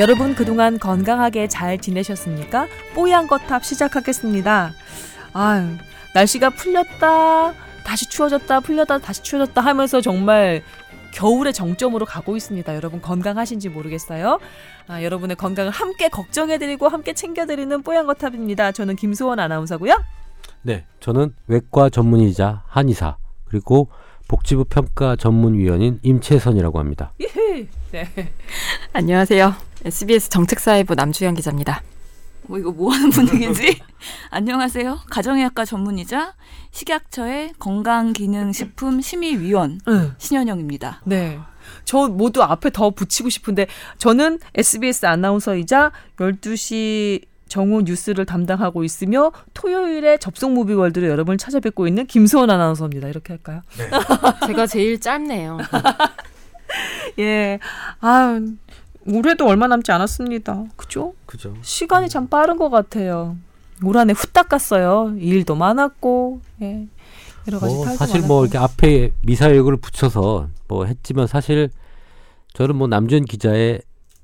여러분 그동안 건강하게 잘 지내셨습니까? 뽀얀 거탑 시작하겠습니다. 아유, 날씨가 풀렸다, 다시 추워졌다, 풀렸다, 다시 추워졌다 하면서 정말 겨울의 정점으로 가고 있습니다. 여러분 건강하신지 모르겠어요. 아, 여러분의 건강을 함께 걱정해드리고 함께 챙겨드리는 뽀얀 거탑입니다. 저는 김수원 아나운서고요. 네, 저는 외과 전문의자 한의사 그리고 복지부 평가 전문위원인 임채선이라고 합니다. 예. 네. 안녕하세요. SBS 정책사회부 남주현 기자입니다. 뭐 이거 뭐 하는 분위기지? 안녕하세요. 가정의학과 전문의자 식약처의 건강기능식품 심의위원 응. 신현영입니다. 네. 저 모두 앞에 더 붙이고 싶은데 저는 SBS 아나운서이자 12시 정오 뉴스를 담당하고 있으며 토요일에 접속 무비 월드로 여러분을 찾아뵙고 있는 김소원 아나운서입니다. 이렇게 할까요? 제가 제일 짧네요. 예. 아, 올해도 얼마 남지 않았습니다. 그죠? 그죠. 시간이 참 빠른 것 같아요. 올 한해 후딱 갔어요. 일도 많았고, 예. 여러 가지 뭐 사실 많았고. 뭐 이렇게 앞에 미사일을 붙여서 뭐 했지만 사실 저는 뭐 남주현 기자의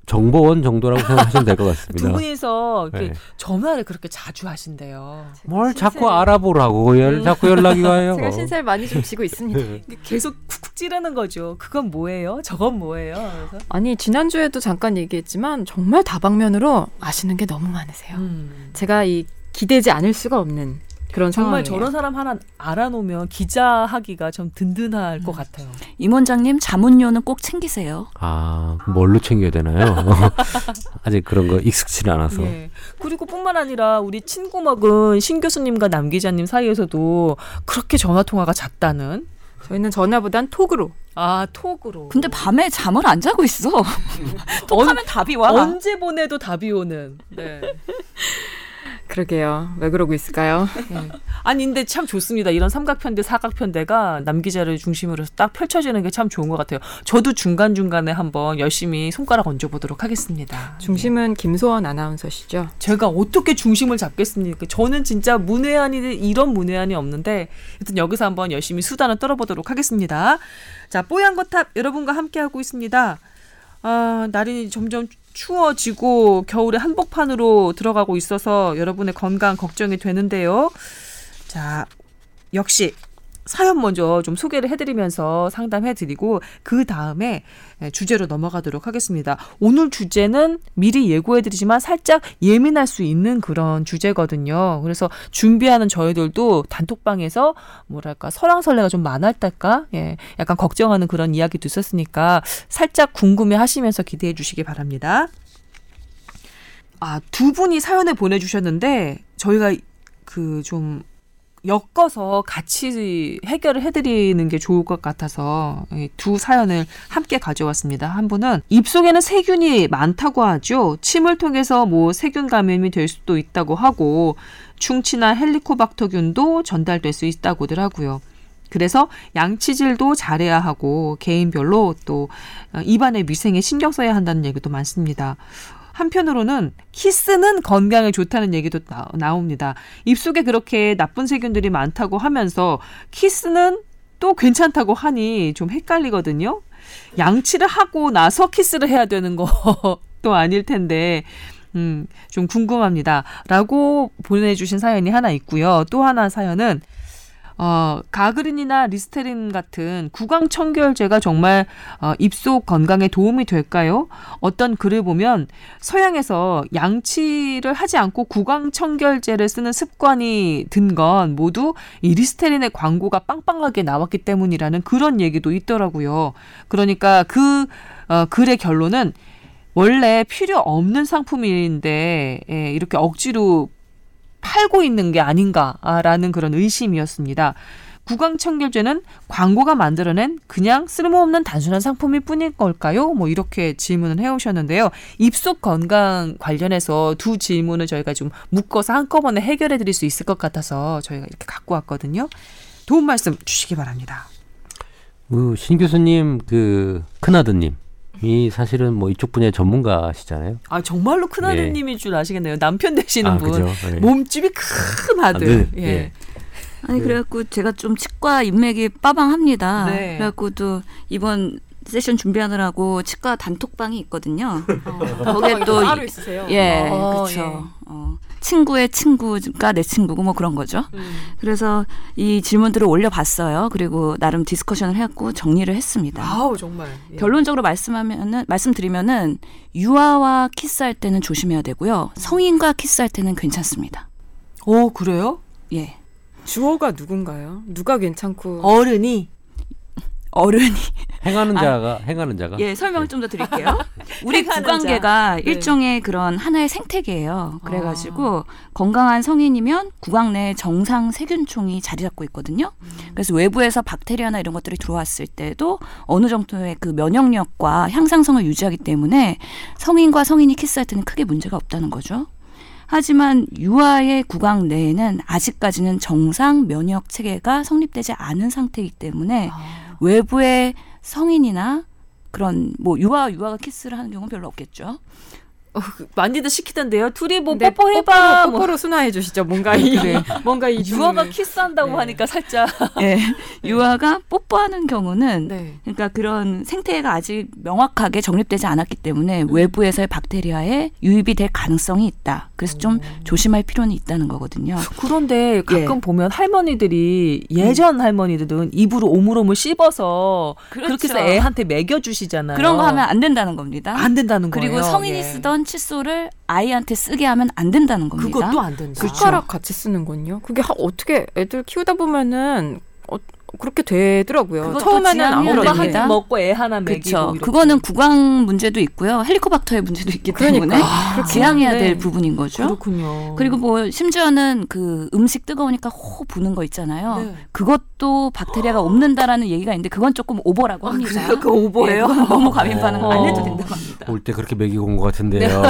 정보원 정도라고 생각하시면 될것두 같습니다. 분이서 이렇게 네. 전화를 그렇게 자주 하신대요. 뭘 자꾸 알아보라고 열, 자꾸 연락이 와요. 제가 신세를 많이 좀 지고 있습니다. 계속 쿡쿡 찌르는 거죠. 그건 뭐예요? 저건 뭐예요? 그래서 아니 지난주에도 잠깐 얘기했지만 정말 다방면으로 아시는 게 너무 많으세요. 음. 제가 이 기대지 않을 수가 없는 그런 정말 상황이에요. 저런 사람 하나 알아놓으면 기자하기가 좀 든든할 것 같아요. 임 원장님 자문료는 꼭 챙기세요. 아, 뭘로 챙겨야 되나요? 아직 그런 거 익숙치는 않아서. 예. 그리고 뿐만 아니라 우리 친구 먹은 신 교수님과 남 기자님 사이에서도 그렇게 전화 통화가 잦다는 저희는 전화보단 톡으로 아 톡으로. 근데 밤에 잠을 안 자고 있어. 톡하면 답이 와. 언제 보내도 답이 오는. 네. 그러게요. 왜 그러고 있을까요? 예. 아니 근데 참 좋습니다. 이런 삼각편대 사각편대가 남 기자를 중심으로 해서 딱 펼쳐지는 게 참 좋은 것 같아요. 저도 중간 중간에 한번 열심히 손가락 얹어 보도록 하겠습니다. 중심은 김소원 아나운서시죠. 제가 어떻게 중심을 잡겠습니까? 저는 진짜 문외한이 이런 문외한이 없는데 하여튼 여기서 한번 열심히 수단을 떨어보도록 하겠습니다. 자, 뽀얀 거탑 여러분과 함께 하고 있습니다. 아, 날이 점점 추워지고 겨울의 한복판으로 들어가고 있어서 여러분의 건강 걱정이 되는데요. 자, 역시 사연 먼저 좀 소개를 해드리면서 상담해드리고 그 다음에 주제로 넘어가도록 하겠습니다. 오늘 주제는 미리 예고해드리지만 살짝 예민할 수 있는 그런 주제거든요. 그래서 준비하는 저희들도 단톡방에서 뭐랄까 설왕설래가 좀 많았달까, 예, 약간 걱정하는 그런 이야기도 있었으니까 살짝 궁금해하시면서 기대해 주시기 바랍니다. 아, 두 분이 사연을 보내주셨는데 저희가 그좀 엮어서 같이 해결을 해드리는 게 좋을 것 같아서 이두 사연을 함께 가져왔습니다. 한 분은 입속에는 세균이 많다고 하죠. 침을 통해서 뭐 세균 감염이 될 수도 있다고 하고 충치나 헬리코박터균도 전달될 수 있다고들 하고요. 그래서 양치질도 잘해야 하고 개인별로 또 어, 입안의 위생에 신경 써야 한다는 얘기도 많습니다. 한편으로는 키스는 건강에 좋다는 얘기도 나, 나옵니다. 입속에 그렇게 나쁜 세균들이 많다고 하면서 키스는 또 괜찮다고 하니 좀 헷갈리거든요. 양치를 하고 나서 키스를 해야 되는 것도 아닐 텐데 음, 좀 궁금합니다. 라고 보내주신 사연이 하나 있고요. 또 하나 사연은 어, 가그린이나 리스테린 같은 구강 청결제가 정말 어, 입속 건강에 도움이 될까요? 어떤 글을 보면 서양에서 양치를 하지 않고 구강 청결제를 쓰는 습관이 든 건 모두 이 리스테린의 광고가 빵빵하게 나왔기 때문이라는 그런 얘기도 있더라고요. 그러니까 그 어, 글의 결론은 원래 필요 없는 상품인데 예, 이렇게 억지로 팔고 있는 게 아닌가라는 그런 의심이었습니다. 구강청결제는 광고가 만들어낸 그냥 쓸모없는 단순한 상품일 뿐일 걸까요? 뭐 이렇게 질문을 해오셨는데요. 입속 건강 관련해서 두 질문을 저희가 좀 묶어서 한꺼번에 해결해 드릴 수 있을 것 같아서 저희가 이렇게 갖고 왔거든요. 도움 말씀 주시기 바랍니다. 그 신 교수님 그 큰아드님 이 사실은 뭐 이쪽 분야의 전문가시잖아요. 아 정말로 큰 아드님인 줄 아시겠네요. 남편 되시는 아, 분. 그죠? 예. 몸집이 큰 아들. 아들, 예. 예. 아니 그래갖고 제가 좀 치과 인맥이 빠방합니다. 네. 그래갖고 또 이번 세션 준비하느라고 치과 단톡방이 있거든요. 거기에 또 따로 있으세요? 예, 어, 그렇죠. 예. 어, 친구의 친구가 내 친구고 뭐 그런 거죠. 그래서 이 질문들을 올려봤어요. 그리고 나름 discussion을 해갖고 정리를 했습니다. 아우 정말. 예. 결론적으로 말씀하면은 말씀드리면은 유아와 키스할 때는 조심해야 되고요. 성인과 키스할 때는 괜찮습니다. 오 그래요? 예. 주어가 누군가요? 누가 괜찮고 어른이 어른이 행하는 아. 자가 행하는 자가 예 설명을 좀더 드릴게요. 우리 구강계가 자. 네. 일종의 그런 하나의 생태계예요. 그래가지고 건강한 성인이면 구강 내에 정상 세균총이 자리 잡고 있거든요. 그래서 외부에서 박테리아나 이런 것들이 들어왔을 때도 어느 정도의 그 면역력과 향상성을 유지하기 때문에 성인과 성인이 키스할 때는 크게 문제가 없다는 거죠. 하지만 유아의 구강 내에는 아직까지는 정상 면역 체계가 성립되지 않은 상태이기 때문에 외부의 성인이나 그런 뭐 유아 유아가 키스를 하는 경우는 별로 없겠죠. 어, 그 많이들 시키던데요. 둘이 뭐 근데 뽀뽀해봐. 뽀뽀로, 뭐. 뽀뽀로 순화해 주시죠. 뭔가 이 그래. 뭔가 이 유아가. 키스한다고 네. 하니까 살짝. 예. 유아가 뽀뽀하는 경우는 네. 그러니까 그런 생태계가 아직 명확하게 정립되지 않았기 때문에 외부에서의 박테리아에 유입이 될 가능성이 있다. 그래서 좀 조심할 필요는 있다는 거거든요. 그런데 가끔 예. 보면 할머니들이 예전 할머니들은 입으로 오물오물 씹어서 그렇게 해서 애한테 먹여 주시잖아요. 그런 거 하면 안 된다는 겁니다. 안 된다는 거예요. 그리고 성인이 예. 쓰던 칫솔을 아이한테 쓰게 하면 안 된다는 겁니다. 그것도 안 된다. 숟가락 같이 쓰는군요. 그게 하- 어떻게 애들 키우다 보면은 어, 그렇게 되더라고요. 처음에는 안. 한입 먹고 애 하나 먹이고 그렇죠. 그거는 구강 문제도 있고요. 헬리코박터의 문제도 있기 때문에 그러니까. 아, 지양해야 네. 될 부분인 거죠. 그렇군요. 그리고 뭐 심지어는 그 음식 뜨거우니까 호 부는 거 있잖아요. 네. 그것도 박테리아가 없는다라는 얘기가 있는데 그건 조금 오버라고 합니다. 그래요? 그거 오버예요? 예, 그건 너무 과민 반응 안 어. 해도 된다고 합니다. 올 때 그렇게 먹이고 온 것 같은데요.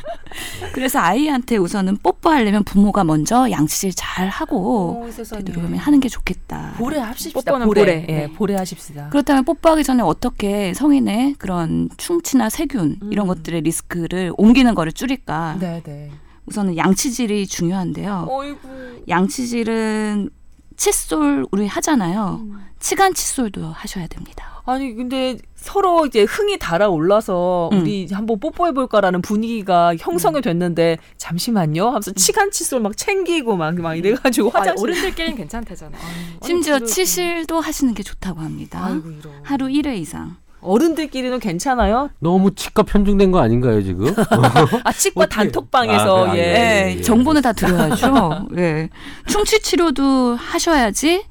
그래서 아이한테 우선은 뽀뽀하려면 부모가 먼저 양치질 잘 하고 어. 되도록이면 하는 게 좋겠다. 보래 합시다. 뽀뽀는 보래. 보래. 예, 네. 보래 하십시다. 그렇다면 뽀뽀하기 전에 어떻게 성인의 그런 충치나 세균 이런 것들의 리스크를 옮기는 거를 줄일까? 네, 네. 우선은 양치질이 중요한데요. 어이구. 양치질은 칫솔 우리 하잖아요. 음. 치간 칫솔도 하셔야 됩니다. 아니 근데 서로 이제 흥이 달아올라서 음. 우리 한번 뽀뽀해 볼까라는 분위기가 형성이 됐는데 잠시만요 하면서 치간 칫솔 막 챙기고 막막 이래 가지고 아니, 화장실 어른들끼리는 괜찮대잖아요. 심지어 치실도 하시는 게 좋다고 합니다. 아이고 하루 1회 이상. 어른들끼리는 괜찮아요? 너무 치과 편중된 거 아닌가요 지금? 아 치과 어떻게- 단톡방에서 아, 그래, 예. 예, 네, 정보는 다 드려야죠. 예. 충치 치료도 하셔야지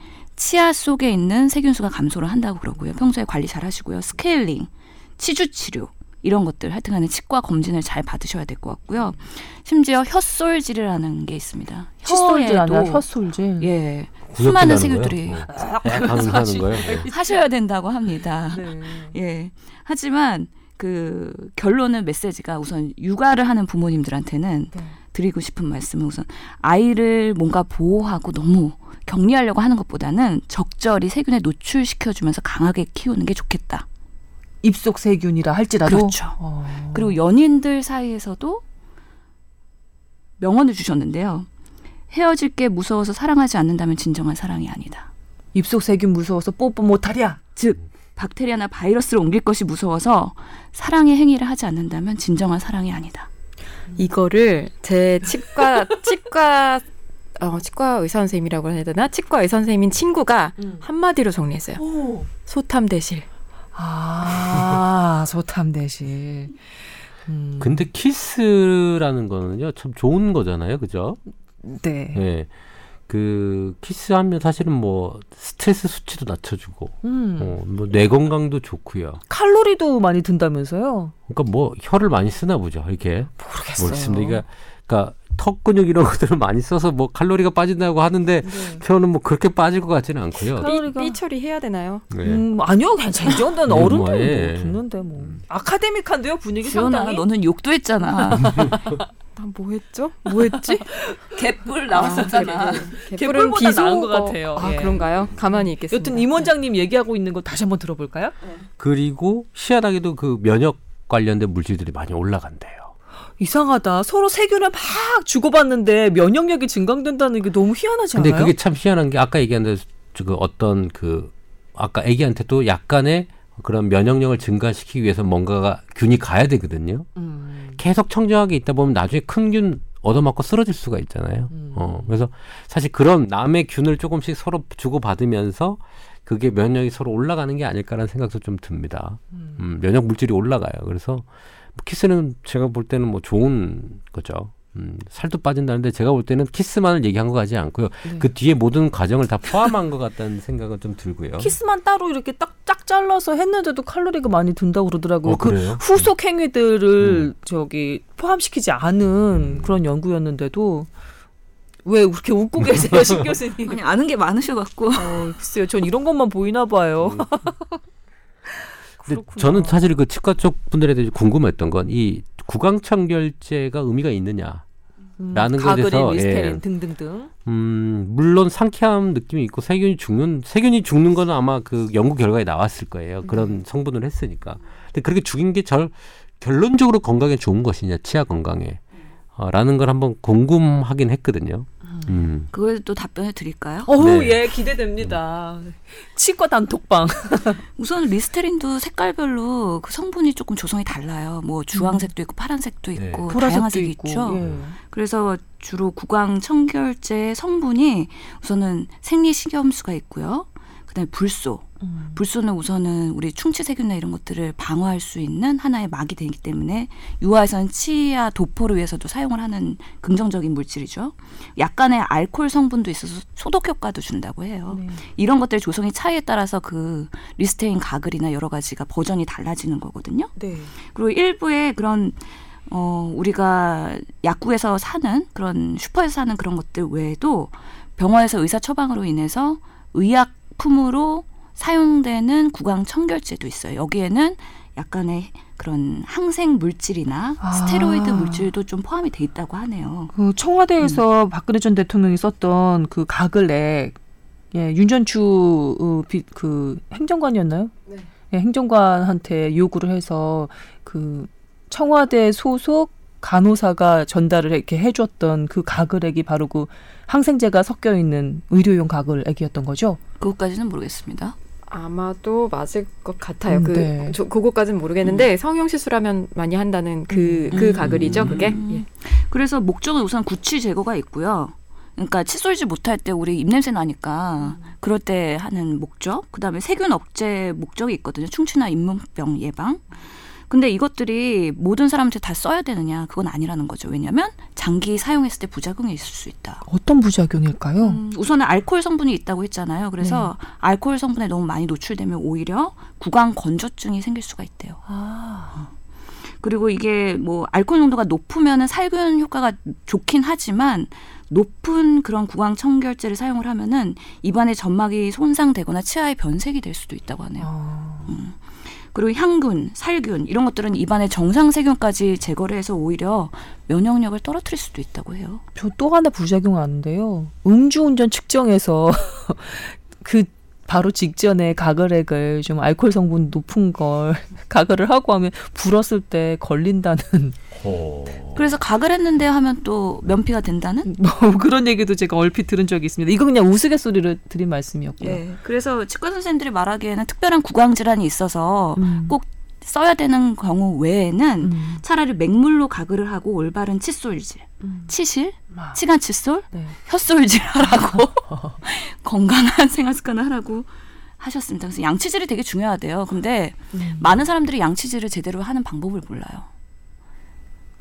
치아 속에 있는 세균수가 감소를 한다고 그러고요. 평소에 관리 잘 하시고요. 스케일링, 치주 치료 이런 것들 하여튼 간에 치과 검진을 잘 받으셔야 될 것 같고요. 심지어 혀솔질이라는 게 있습니다. 칫솔질 아니라 혀에도- 혀솔질. 예. 수많은 세균들이? 어. 하는 하는 거예요. 하셔야 된다고 합니다. 네. 예. 하지만 그 결론은 메시지가 우선 육아를 하는 부모님들한테는 네. 드리고 싶은 말씀은 우선 아이를 뭔가 보호하고 너무 격리하려고 하는 것보다는 적절히 세균에 노출시켜주면서 강하게 키우는 게 좋겠다. 입속 세균이라 할지라도 그렇죠. 어. 그리고 연인들 사이에서도 명언을 주셨는데요. 헤어질 게 무서워서 사랑하지 않는다면 진정한 사랑이 아니다. 입속 세균 무서워서 뽀뽀 못하랴. 즉 박테리아나 바이러스를 옮길 것이 무서워서 사랑의 행위를 하지 않는다면 진정한 사랑이 아니다. 이거를 제 치과 치과 어, 치과 의사 선생님이라고 해야 되나? 치과 의사 선생님인 친구가 음. 한마디로 정리했어요. 오. 소탐 대실. 아 소탐 대실. 음. 근데 키스라는 거는요 참 좋은 거잖아요, 그죠? 네. 예. 그 키스하면 사실은 뭐 스트레스 수치도 낮춰주고, 음. 어, 뭐 뇌 건강도 좋고요. 칼로리도 많이 든다면서요? 그러니까 뭐 혀를 많이 쓰나 보죠, 이렇게. 모르겠어요. 모르겠습니다. 그러니까, 그러니까 턱 근육 이런 것들을 많이 써서 뭐 칼로리가 빠진다고 하는데 네. 혀는 뭐 그렇게 빠질 것 같지는 않고요. 칼- 칼로리가- 삐, 삐 처리해야 되나요? 네. 음, 아니요, 괜찮아. 이 정도는 음, 어른들 뭐, 듣는데 뭐. 아카데믹한데요, 분위기 주연아, 상당히. 너는 욕도 했잖아. 나뭐 했죠? 뭐 했지? 개뿔 나왔었잖아. 개뿔보다 나은 것 같아요. 아 예. 그런가요? 가만히 있겠습니다. 여튼 임 원장님 얘기하고 있는 거 다시 한번 들어볼까요? 그리고 희한하게도 그 면역 관련된 물질들이 많이 올라간대요. 이상하다. 서로 세균을 막 주고받는데 면역력이 증강된다는 게 너무 희한하지 근데 않아요? 그게 참 희한한 게 아까 얘기한 대로 그 어떤 그 아까 아기한테도 약간의 그런 면역력을 증가시키기 위해서 뭔가가 균이 가야 되거든요. 음. 계속 청정하게 있다 보면 나중에 큰 균 얻어맞고 쓰러질 수가 있잖아요. 음. 어, 그래서 사실 그런 남의 균을 조금씩 서로 주고받으면서 그게 면역이 서로 올라가는 게 아닐까라는 생각도 좀 듭니다. 음. 음, 면역 물질이 올라가요. 그래서 뭐 키스는 제가 볼 때는 뭐 좋은 거죠. 음, 살도 빠진다는데 제가 볼 때는 키스만을 얘기한 것 같지 않고요. 네. 그 뒤에 모든 과정을 다 포함한 것 같다는 생각은 좀 들고요. 키스만 따로 이렇게 딱 짝 잘라서 했는데도 칼로리가 많이 든다고 그러더라고요. 어, 그? 후속 행위들을 음. 저기 포함시키지 않은 그런 연구였는데도 왜 그렇게 웃고 계세요, 신 교수님? 아니 아는 게 많으셔갖고 어, 글쎄요, 전 이런 것만 보이나 봐요. 음. 근데. 저는 사실 그 치과 쪽 분들에 대해 궁금했던 건 이 구강청결제가 의미가 있느냐. 음, 라는 것에 가그린, 대해서, 예. 등등등. 음, 물론 상쾌함 느낌이 있고 세균이 죽는 세균이 죽는 거는 아마 그 연구 결과에 나왔을 거예요. 그런 성분을 했으니까. 근데 그렇게 죽인 게 절 결론적으로 건강에 좋은 것이냐, 치아 건강에. 어, 라는 걸 한번 궁금하긴 했거든요. 음. 그거에 또 답변을 드릴까요? 어우, 네. 예, 기대됩니다. 치과 단톡방. 우선 리스테린도 색깔별로 그 성분이 조금 조성이 달라요. 뭐 주황색도 있고 파란색도 네. 있고 다양한 보라색도 색이 있고. 있죠. 예. 그래서 주로 구강 청결제 성분이 우선은 생리식염수가 있고요. 그다음에 불소. 음. 불소는 우선은 우리 충치 세균이나 이런 것들을 방어할 수 있는 하나의 막이 되기 때문에 유아에서는 치아 도포를 위해서도 사용을 하는 긍정적인 물질이죠. 약간의 알코올 성분도 있어서 소독 효과도 준다고 해요. 네. 이런 것들의 조성의 차이에 따라서 그 리스테린 가글이나 여러 가지가 버전이 달라지는 거거든요. 네. 그리고 일부의 그런 어 우리가 약국에서 사는 그런 슈퍼에서 사는 그런 것들 외에도 병원에서 의사 처방으로 인해서 의약품으로 사용되는 구강 청결제도 있어요. 여기에는 약간의 그런 항생 물질이나 아. 스테로이드 물질도 좀 포함이 돼 있다고 하네요. 그 음. 청와대에서 박근혜 전 대통령이 썼던 그 가글액, 예, 윤전추 어, 비, 그 행정관이었나요? 네. 예, 행정관한테 요구를 해서 그 청와대 소속 간호사가 전달을 이렇게 해줬던 그 가글액이 바로 그 항생제가 섞여 있는 의료용 가글액이었던 거죠. 그것까지는 모르겠습니다. 아마도 맞을 것 같아요. 음, 그 네. 저, 그거까지는 모르겠는데 성형 시술하면 많이 한다는 그그 음. 가글이죠. 그게. 음. 예. 그래서 목적은 우선 구취 제거가 있고요. 그러니까 칫솔질 못할 때 우리 입냄새 나니까 그럴 때 하는 목적, 그다음에 세균 억제 목적이 있거든요. 충치나 잇몸병 예방. 근데 이것들이 모든 사람한테 다 써야 되느냐? 그건 아니라는 거죠. 왜냐하면 장기 사용했을 때 부작용이 있을 수 있다. 어떤 부작용일까요? 음, 우선은 알코올 성분이 있다고 했잖아요. 그래서 알코올 성분에 너무 많이 노출되면 오히려 구강 건조증이 생길 수가 있대요. 아, 그리고 이게 뭐 알코올 농도가 높으면은 살균 효과가 좋긴 하지만 높은 그런 구강 청결제를 사용을 하면은 입안의 점막이 손상되거나 치아에 변색이 될 수도 있다고 하네요. 아. 그리고 향균, 살균 이런 것들은 입안의 정상 세균까지 제거를 해서 오히려 면역력을 떨어뜨릴 수도 있다고 해요. 저 또 하나 부작용 아는데요. 음주운전 측정에서 그 바로 직전에 가글액을 좀 알코올 성분 높은 걸 가글을 하고 하면 불었을 때 걸린다는 어. 그래서 가글 했는데 하면 또 면피가 된다는? 뭐 그런 얘기도 제가 얼핏 들은 적이 있습니다. 이거 그냥 우스갯소리를 드린 말씀이었고요. 예. 그래서 치과 선생님들이 말하기에는 특별한 구강 질환이 있어서 음. 꼭 써야 되는 경우 외에는 음. 차라리 맹물로 가글을 하고 올바른 칫솔질, 음. 치실, 아, 치간 칫솔, 네. 혀솔질 하라고 건강한 생활 습관을 하라고 하셨습니다. 그래서 양치질이 되게 중요하대요. 근데 음. 많은 사람들이 양치질을 제대로 하는 방법을 몰라요.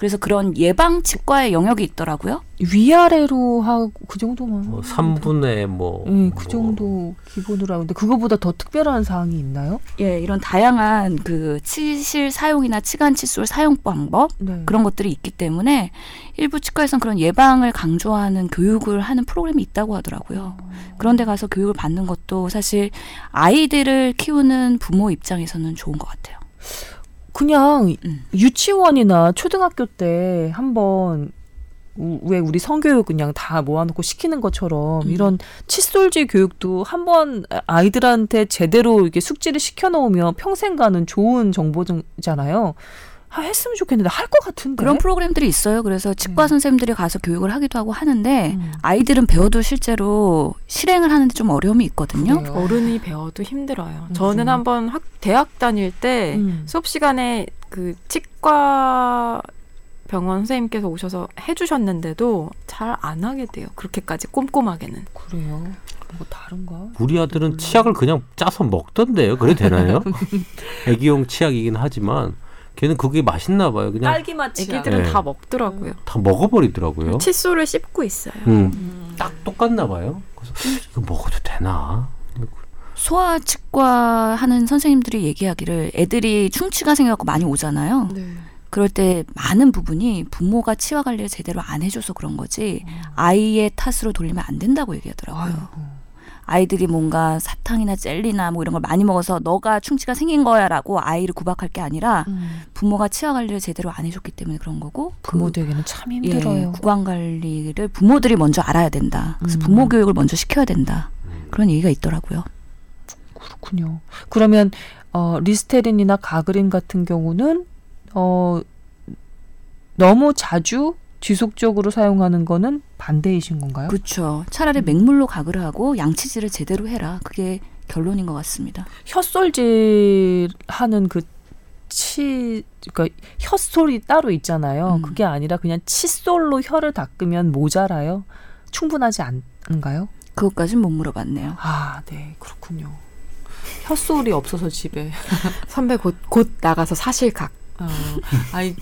그래서 그런 예방 치과의 영역이 있더라고요. 위아래로 하고 그 정도만. 뭐 3분의 뭐. 예, 그뭐 정도 기본으로 하는데 그거보다 더 특별한 사항이 있나요? 예, 이런 다양한 그 치실 사용이나 치간 칫솔 사용 방법 네. 그런 것들이 있기 때문에 일부 치과에서는 그런 예방을 강조하는 교육을 하는 프로그램이 있다고 하더라고요. 그런데 가서 교육을 받는 것도 사실 아이들을 키우는 부모 입장에서는 좋은 것 같아요. 그냥 음. 유치원이나 초등학교 때 한번 우- 왜 우리 성교육 그냥 다 모아놓고 시키는 것처럼 음. 이런 칫솔질 교육도 한번 아이들한테 제대로 이렇게 숙지를 시켜놓으면 평생 가는 좋은 정보잖아요. 아, 했으면 좋겠는데 할 것 같은데. 그런 프로그램들이 있어요. 그래서 치과 네. 선생님들이 가서 교육을 하기도 하고 하는데 음. 아이들은 배워도 실제로 실행을 하는데 좀 어려움이 있거든요. 그래요. 어른이 배워도 힘들어요. 음. 저는 한번 학, 대학 다닐 때 음. 수업 시간에 그 치과 병원 선생님께서 오셔서 해주셨는데도 잘 안 하게 돼요. 그렇게까지 꼼꼼하게는. 그래요. 뭐 다른가? 우리 아들은 치약을 그냥 짜서 먹던데요. 그래 되나요? 애기용 치약이긴 하지만 걔는 그게 맛있나 봐요. 그냥 딸기 맛이야. 애기들은 네. 다 먹더라고요. 다 먹어버리더라고요. 칫솔을 씹고 있어요. 음, 딱 똑같나 봐요. 그래서 이거 먹어도 되나? 소아 치과 하는 선생님들이 얘기하기를 애들이 충치가 생겨갖고 많이 오잖아요. 네. 그럴 때 많은 부분이 부모가 치과 관리를 제대로 안 해줘서 그런 거지 아이의 탓으로 돌리면 안 된다고 얘기하더라고요. 아이고. 아이들이 뭔가 사탕이나 젤리나 뭐 이런 걸 많이 먹어서 너가 충치가 생긴 거야라고 아이를 구박할 게 아니라 음. 부모가 치아 관리를 제대로 안 해줬기 때문에 그런 거고 그 부모들에게는 참 예, 힘들어요. 구강 관리를 부모들이 먼저 알아야 된다. 그래서 음. 부모 교육을 먼저 시켜야 된다. 그런 얘기가 있더라고요. 그렇군요. 그러면 어, 리스테린이나 가그린 같은 경우는 어, 너무 자주 지속적으로 사용하는 거는 반대이신 건가요? 그렇죠. 차라리 음. 맹물로 가글을 하고 양치질을 제대로 해라. 그게 결론인 것 같습니다. 혀솔질 하는 그 치, 그러니까 혀솔이 따로 있잖아요. 음. 그게 아니라 그냥 칫솔로 혀를 닦으면 모자라요? 충분하지 않, 않은가요? 그것까진 못 물어봤네요. 아, 네, 그렇군요. 혀솔이 없어서 집에. 선배 곧, 곧 나가서 사실 각. 어, 아이,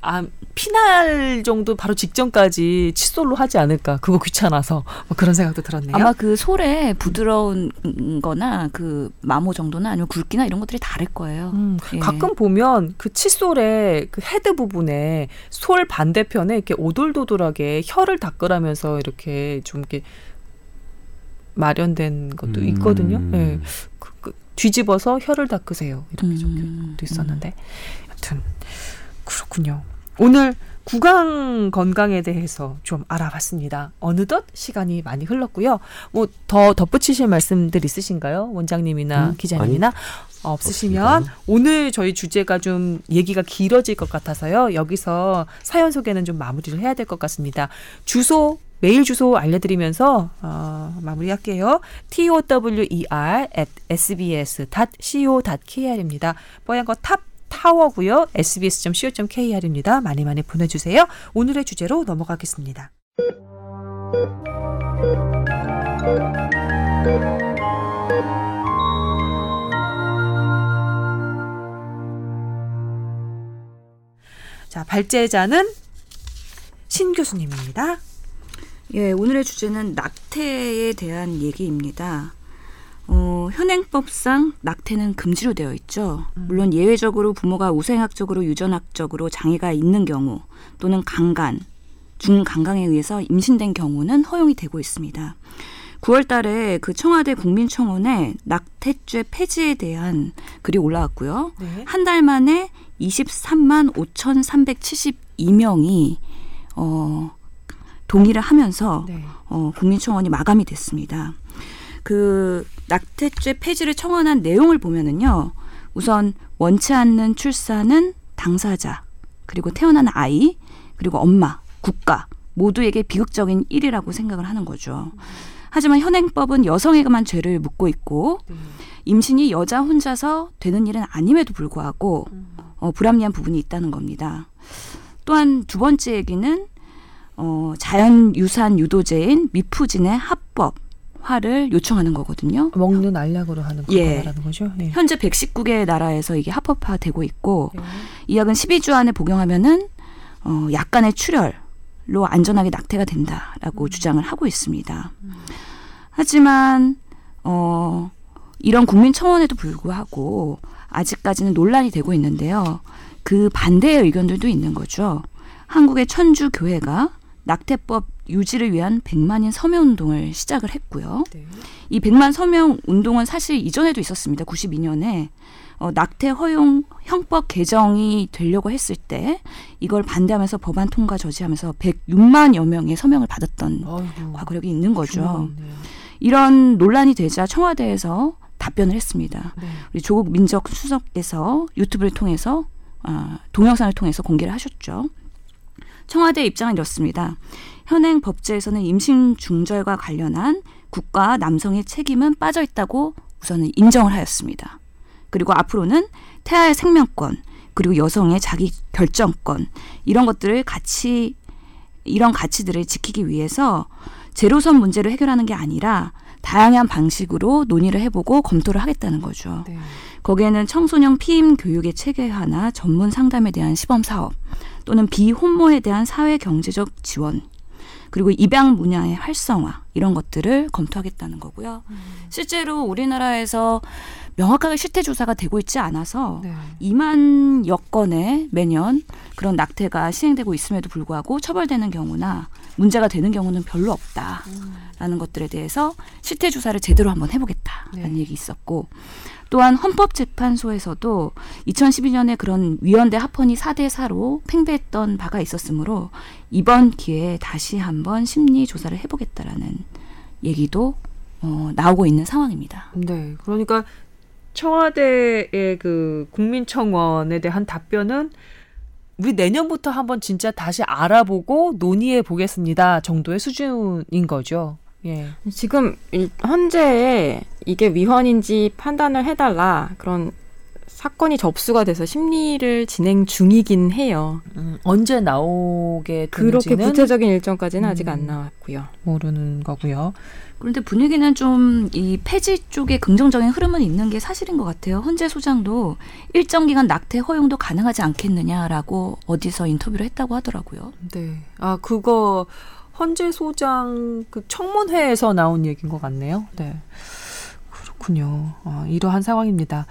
아, 피날 정도 바로 직전까지 칫솔로 하지 않을까. 그거 귀찮아서. 뭐 그런 생각도 들었네요. 아마 그 솔에 부드러운 거나 그 마모 정도나 아니면 굵기나 이런 것들이 다를 거예요. 음, 예. 가끔 보면 그 칫솔의 그 헤드 부분에 솔 반대편에 이렇게 오돌도돌하게 혀를 닦으라면서 이렇게 좀 이렇게 마련된 것도 음. 있거든요. 예. 그, 그 뒤집어서 혀를 닦으세요. 이렇게 적혀도 음, 있었는데. 여튼 그렇군요. 오늘 구강 건강에 대해서 좀 알아봤습니다. 어느덧 시간이 많이 흘렀고요. 뭐 더 덧붙이실 말씀들 있으신가요? 원장님이나 음, 기자님이나 어, 없으시면 없습니다. 오늘 저희 주제가 좀 얘기가 길어질 것 같아서요. 여기서 사연 소개는 좀 마무리를 해야 될 것 같습니다. 주소 메일 주소 알려드리면서 어, 마무리할게요. t o w e r at sbs.co.kr입니다. 뽀얀 거탑 타워고요. sbs.co.kr입니다. 많이 많이 보내주세요. 오늘의 주제로 넘어가겠습니다. 자, 발제자는 신 교수님입니다. 예, 오늘의 주제는 낙태에 대한 얘기입니다. 어, 현행법상 낙태는 금지로 되어 있죠. 물론 예외적으로 부모가 우생학적으로 유전학적으로 장애가 있는 경우 또는 강간, 중강강에 의해서 임신된 경우는 허용이 되고 있습니다. 9월 달에 그 청와대 국민청원에 낙태죄 폐지에 대한 글이 올라왔고요. 네. 한달 만에 23만 5,372명이 어, 동의를 하면서 네. 어, 국민청원이 마감이 됐습니다. 그 낙태죄 폐지를 청원한 내용을 보면은요. 우선 원치 않는 출산은 당사자 그리고 태어난 아이 그리고 엄마 국가 모두에게 비극적인 일이라고 생각을 하는 거죠. 하지만 현행법은 여성에게만 죄를 묻고 있고 네. 임신이 여자 혼자서 되는 일은 아님에도 불구하고 어, 불합리한 부분이 있다는 겁니다. 또한 두 번째 얘기는 어, 자연 유산 유도제인 미푸진의 합법 화를 요청하는 거거든요. 먹는 알약으로 하는 예. 말하는 거죠. 네. 현재 119개 나라에서 이게 합법화되고 있고 네. 이 약은 12주 안에 복용하면은 어, 약간의 출혈로 안전하게 낙태가 된다라고 주장을 하고 있습니다. 하지만 어, 이런 국민 청원에도 불구하고 아직까지는 논란이 되고 있는데요. 그 반대의 의견들도 있는 거죠. 한국의 천주 교회가 낙태법 유지를 위한 100만인 서명 운동을 시작을 했고요. 네. 이 100만 서명 운동은 사실 이전에도 있었습니다. 92년에 어, 낙태 허용 형법 개정이 되려고 했을 때 이걸 반대하면서 법안 통과 저지하면서 106만여 명의 서명을 받았던 아이고. 과거력이 있는 거죠. 이런 논란이 되자 청와대에서 답변을 했습니다. 네. 우리 조국 민정 수석께서 유튜브를 통해서 아, 동영상을 통해서 공개를 하셨죠. 청와대 입장은 이렇습니다. 현행 법제에서는 임신 중절과 관련한 국가 남성의 책임은 빠져 있다고 우선은 인정을 하였습니다. 그리고 앞으로는 태아의 생명권 그리고 여성의 자기 결정권 이런 것들을 같이 이런 가치들을 지키기 위해서 제로선 문제를 해결하는 게 아니라 다양한 방식으로 논의를 해보고 검토를 하겠다는 거죠. 네. 거기에는 청소년 피임 교육의 체계화나 전문 상담에 대한 시범 사업 또는 비혼모에 대한 사회 경제적 지원 그리고 입양 분야의 활성화 이런 것들을 검토하겠다는 거고요. 실제로 우리나라에서 명확하게 실태 조사가 되고 있지 않아서 네. 2만 여 건의 매년 그런 낙태가 시행되고 있음에도 불구하고 처벌되는 경우나 문제가 되는 경우는 별로 없다라는 것들에 대해서 실태 조사를 제대로 한번 해보겠다라는 네. 얘기 있었고 또한 헌법재판소에서도 2012년에 그런 위원대 합헌이 4대 4로 팽배했던 바가 있었으므로 이번 기회에 다시 한번 심리 조사를 해보겠다라는 얘기도 어, 나오고 있는 상황입니다. 네. 그러니까 청와대의 그 국민청원에 대한 답변은 우리 내년부터 한번 진짜 다시 알아보고 논의해 보겠습니다 정도의 수준인 거죠. 예. 지금 일- 현재에 이게 위헌인지 판단을 해달라 그런 사건이 접수가 돼서 심리를 진행 중이긴 해요. 음, 언제 나오게 그렇게 되는지는 구체적인 일정까지는 음. 아직 안 나왔고요. 모르는 거고요. 그런데 분위기는 좀 이 폐지 쪽에 긍정적인 흐름은 있는 게 사실인 것 같아요. 헌재 소장도 일정 기간 낙태 허용도 가능하지 않겠느냐라고 어디서 인터뷰를 했다고 하더라고요. 네. 아 그거 헌재 소장 그 청문회에서 나온 얘기인 것 같네요. 네. 그렇군요. 어, 이러한 상황입니다.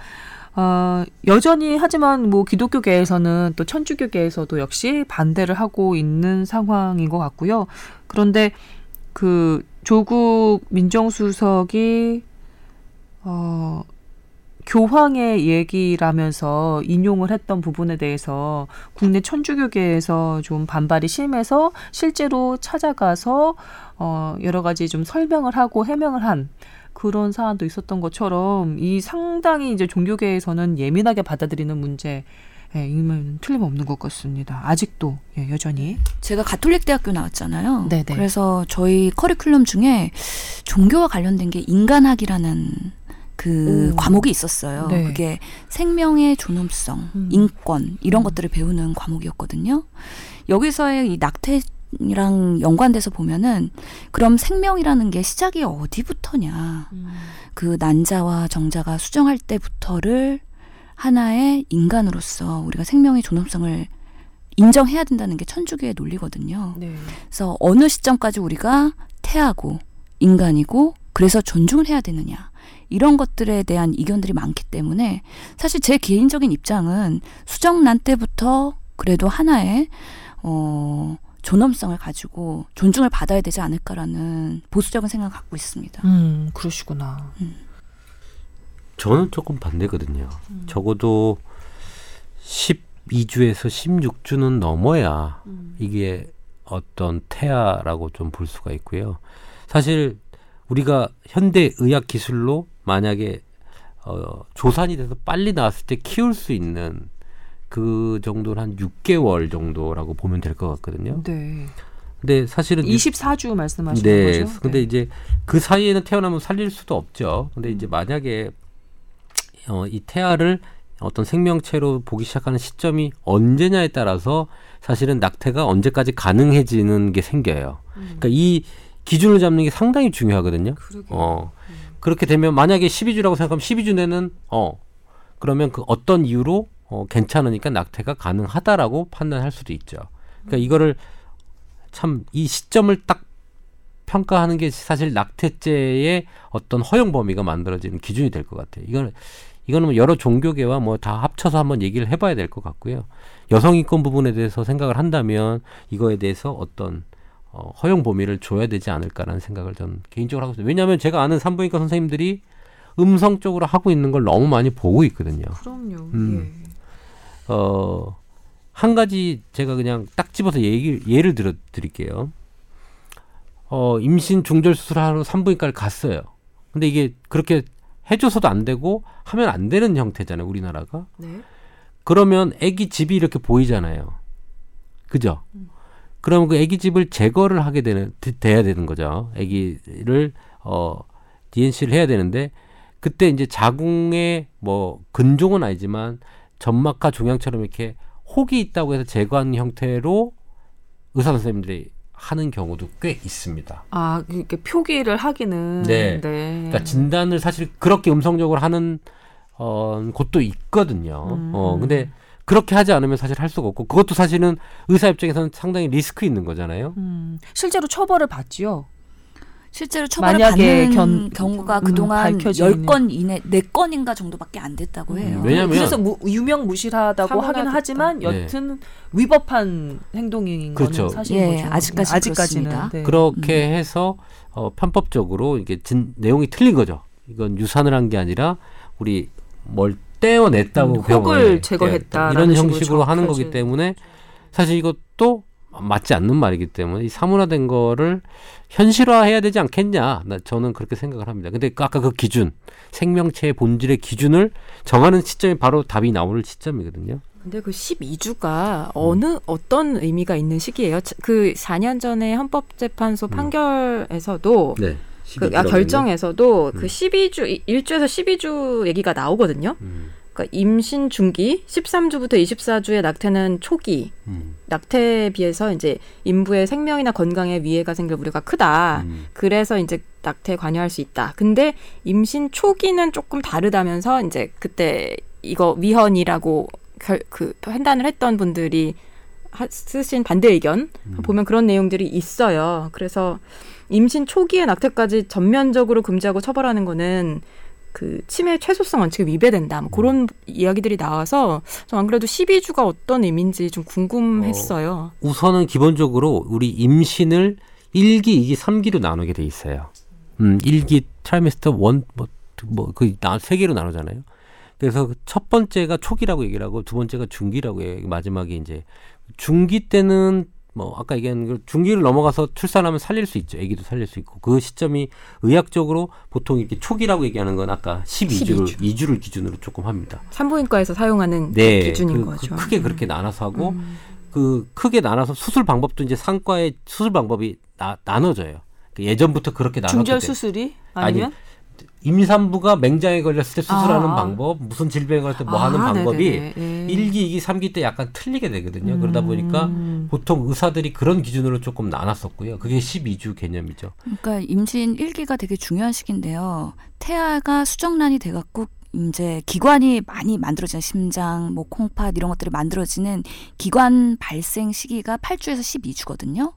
어, 여전히 하지만 뭐 기독교계에서는 또 천주교계에서도 역시 반대를 하고 있는 상황인 것 같고요. 그런데 그 조국 민정수석이 어 교황의 얘기라면서 인용을 했던 부분에 대해서 국내 천주교계에서 좀 반발이 심해서 실제로 찾아가서 어 여러 가지 좀 설명을 하고 해명을 한 그런 사안도 있었던 것처럼 이 상당히 이제 종교계에서는 예민하게 받아들이는 문제 예, 이면 틀림없는 것 같습니다. 아직도 예, 여전히 제가 가톨릭 대학교 나왔잖아요. 네네. 그래서 저희 커리큘럼 중에 종교와 관련된 게 인간학이라는 그 오. 과목이 있었어요. 네. 그게 생명의 존엄성, 음. 인권 이런 음. 것들을 배우는 과목이었거든요. 여기서의 이 낙태랑 연관돼서 보면은 그럼 생명이라는 게 시작이 어디부터냐? 그 난자와 정자가 수정할 때부터를 하나의 인간으로서 우리가 생명의 존엄성을 인정해야 된다는 게 천주교의 논리거든요. 네. 그래서 어느 시점까지 우리가 태하고 인간이고 그래서 존중을 해야 되느냐 이런 것들에 대한 이견들이 많기 때문에 사실 제 개인적인 입장은 수정난 때부터 그래도 하나의 어 존엄성을 가지고 존중을 받아야 되지 않을까라는 보수적인 생각을 갖고 있습니다. 음, 그러시구나. 저는 조금 반대거든요. 음. 적어도 12주에서 16주는 넘어야 음. 이게 어떤 태아라고 좀 볼 수가 있고요. 사실 우리가 현대 의학 기술로 만약에 어, 조산이 돼서 빨리 나왔을 때 키울 수 있는 그 정도는 한 6개월 정도라고 보면 될 것 같거든요. 네. 근데 사실은 24주 말씀하시는 네. 거죠? 근데 네. 이제 그 사이에는 태어나면 살릴 수도 없죠. 근데 이제 음. 만약에 어, 이 태아를 어떤 생명체로 보기 시작하는 시점이 언제냐에 따라서 사실은 낙태가 언제까지 가능해지는 게 생겨요. 음. 그러니까 이 기준을 잡는 게 상당히 중요하거든요. 그러게요. 어. 그렇게 되면 만약에 12주라고 생각하면 12주 내는 어 그러면 그 어떤 이유로 어 괜찮으니까 낙태가 가능하다라고 판단할 수도 있죠. 그러니까 이거를 참 이 시점을 딱 평가하는 게 사실 낙태죄의 어떤 허용 범위가 만들어지는 기준이 될 것 같아요. 이거는 이거는 뭐 여러 종교계와 뭐 다 합쳐서 한번 얘기를 해봐야 될 것 같고요. 여성 인권 부분에 대해서 생각을 한다면 이거에 대해서 어떤 어, 허용 범위를 줘야 되지 않을까라는 생각을 전 개인적으로 하고 있어요. 왜냐하면 제가 아는 산부인과 선생님들이 음성적으로 하고 있는 걸 너무 많이 보고 있거든요. 그럼요. 음. 예. 어, 한 가지 제가 그냥 딱 집어서 얘기, 예를 들어 드릴게요. 어, 임신 중절 수술하러 산부인과를 갔어요. 근데 이게 그렇게 해줘서도 안 되고 하면 안 되는 형태잖아요, 우리나라가. 네. 그러면 아기 집이 이렇게 보이잖아요. 그죠? 그러면 그 아기 집을 제거를 하게 되는 되- 돼야 되는 거죠. 아기를 어 DNC를 해야 되는데 그때 이제 자궁에 뭐 근종은 아니지만 점막과 종양처럼 이렇게 혹이 있다고 해서 제거하는 형태로 의사 선생님들이 하는 경우도 꽤 있습니다. 아, 이렇게 표기를 하기는 네. 네. 그러니까 진단을 사실 그렇게 음성적으로 하는 어 곳도 있거든요. 음. 어 근데 그렇게 하지 않으면 사실 할 수가 없고 그것도 사실은 의사 입장에서는 상당히 리스크 있는 거잖아요. 음, 실제로 처벌을 받지요. 실제로 처벌을 만약에 받는 견- 경우가 음, 그동안 밝혀지는. 10건 이내 4건인가 정도밖에 안 됐다고 해요. 음, 왜냐면- 그래서 무, 유명 무실하다고 하긴 사문화됐다. 하지만 네. 여튼 위법한 행동인 그렇죠. 거는 사실인 예, 거죠. 아직까지는 아직까지는 그렇습니다. 네. 그렇게 해서 어, 편법적으로 이게 진, 내용이 틀린 거죠. 이건 유산을 한 게 아니라 우리 뭘 떼어냈다고 음, 혹을 제거했다라는 이런 식으로 형식으로 하는 거기. 때문에 사실 이것도 맞지 않는 말이기 때문에 이 사문화된 거를 현실화해야 되지 않겠냐. 나 저는 그렇게 생각을 합니다. 근데 그 아까 그 기준 생명체의 본질의 기준을 정하는 시점이 바로 답이 나올 시점이거든요. 근데 그 12주가 어느 어떤 의미가 있는 시기예요? 자- 그 4년 전에 헌법재판소 판결에서도 네. 그 아, 결정에서도 음. 그 12주 1주에서 12주 얘기가 나오거든요. 음, 그러니까 임신 중기 13주부터 24주의 낙태는 초기 음, 낙태에 비해서 이제 인부의 생명이나 건강에 위해가 생길 우려가 크다. 음. 그래서 이제 낙태에 관여할 수 있다. 근데 임신 초기는 조금 다르다면서 이제 그때 이거 위헌이라고 결, 그 판단을 했던 분들이 하, 쓰신 반대 의견 음. 보면 그런 내용들이 있어요. 그래서 임신 초기에 낙태까지 전면적으로 금지하고 처벌하는 거는 그 치매 최소성 원칙에 위배된다. 뭐 그런 이야기들이 나와서 저 안 그래도 12주가 어떤 의미인지 좀 궁금했어요. 우선은 기본적으로 우리 임신을 1기, 2기, 3기로 나누게 돼 있어요. 음, 1기 trimester one, 뭐, 뭐, 그, 나, 세 개로 나누잖아요. 그래서 첫 번째가 초기라고 얘기를 하고 두 번째가 중기라고 얘기, 마지막에 이제 중기 때는 뭐 아까 얘기한 그 중기를 넘어가서 출산하면 살릴 수 있죠. 아기도 살릴 수 있고 그 시점이 의학적으로 보통 이렇게 초기라고 얘기하는 건 아까 12주를 12주. 2주를 기준으로 조금 합니다. 산부인과에서 사용하는 네, 기준인 그, 거죠. 그 크게 그렇게 나눠서 하고 음. 그 크게 나눠서 수술 방법도 이제 상과의 수술 방법이 나, 나눠져요. 그 예전부터 그렇게 나눴기 중절 수술이 아니면 임산부가 맹장에 걸렸을 때 수술하는 아. 방법, 무슨 질병에 걸렸을 때뭐 아, 하는 방법이. 예. 일 1기, 2기, 3기 때 약간 틀리게 되거든요. 그러다 보니까 음. 보통 의사들이 그런 기준으로 조금 나눴었고요. 그게 12주 개념이죠. 그러니까 임신 1기가 되게 중요한 시기인데요. 태아가 수정란이 돼갖고 이제 기관이 많이 만들어지는 심장, 뭐 콩팥 이런 것들이 만들어지는 기관 발생 시기가 8주에서 12주거든요.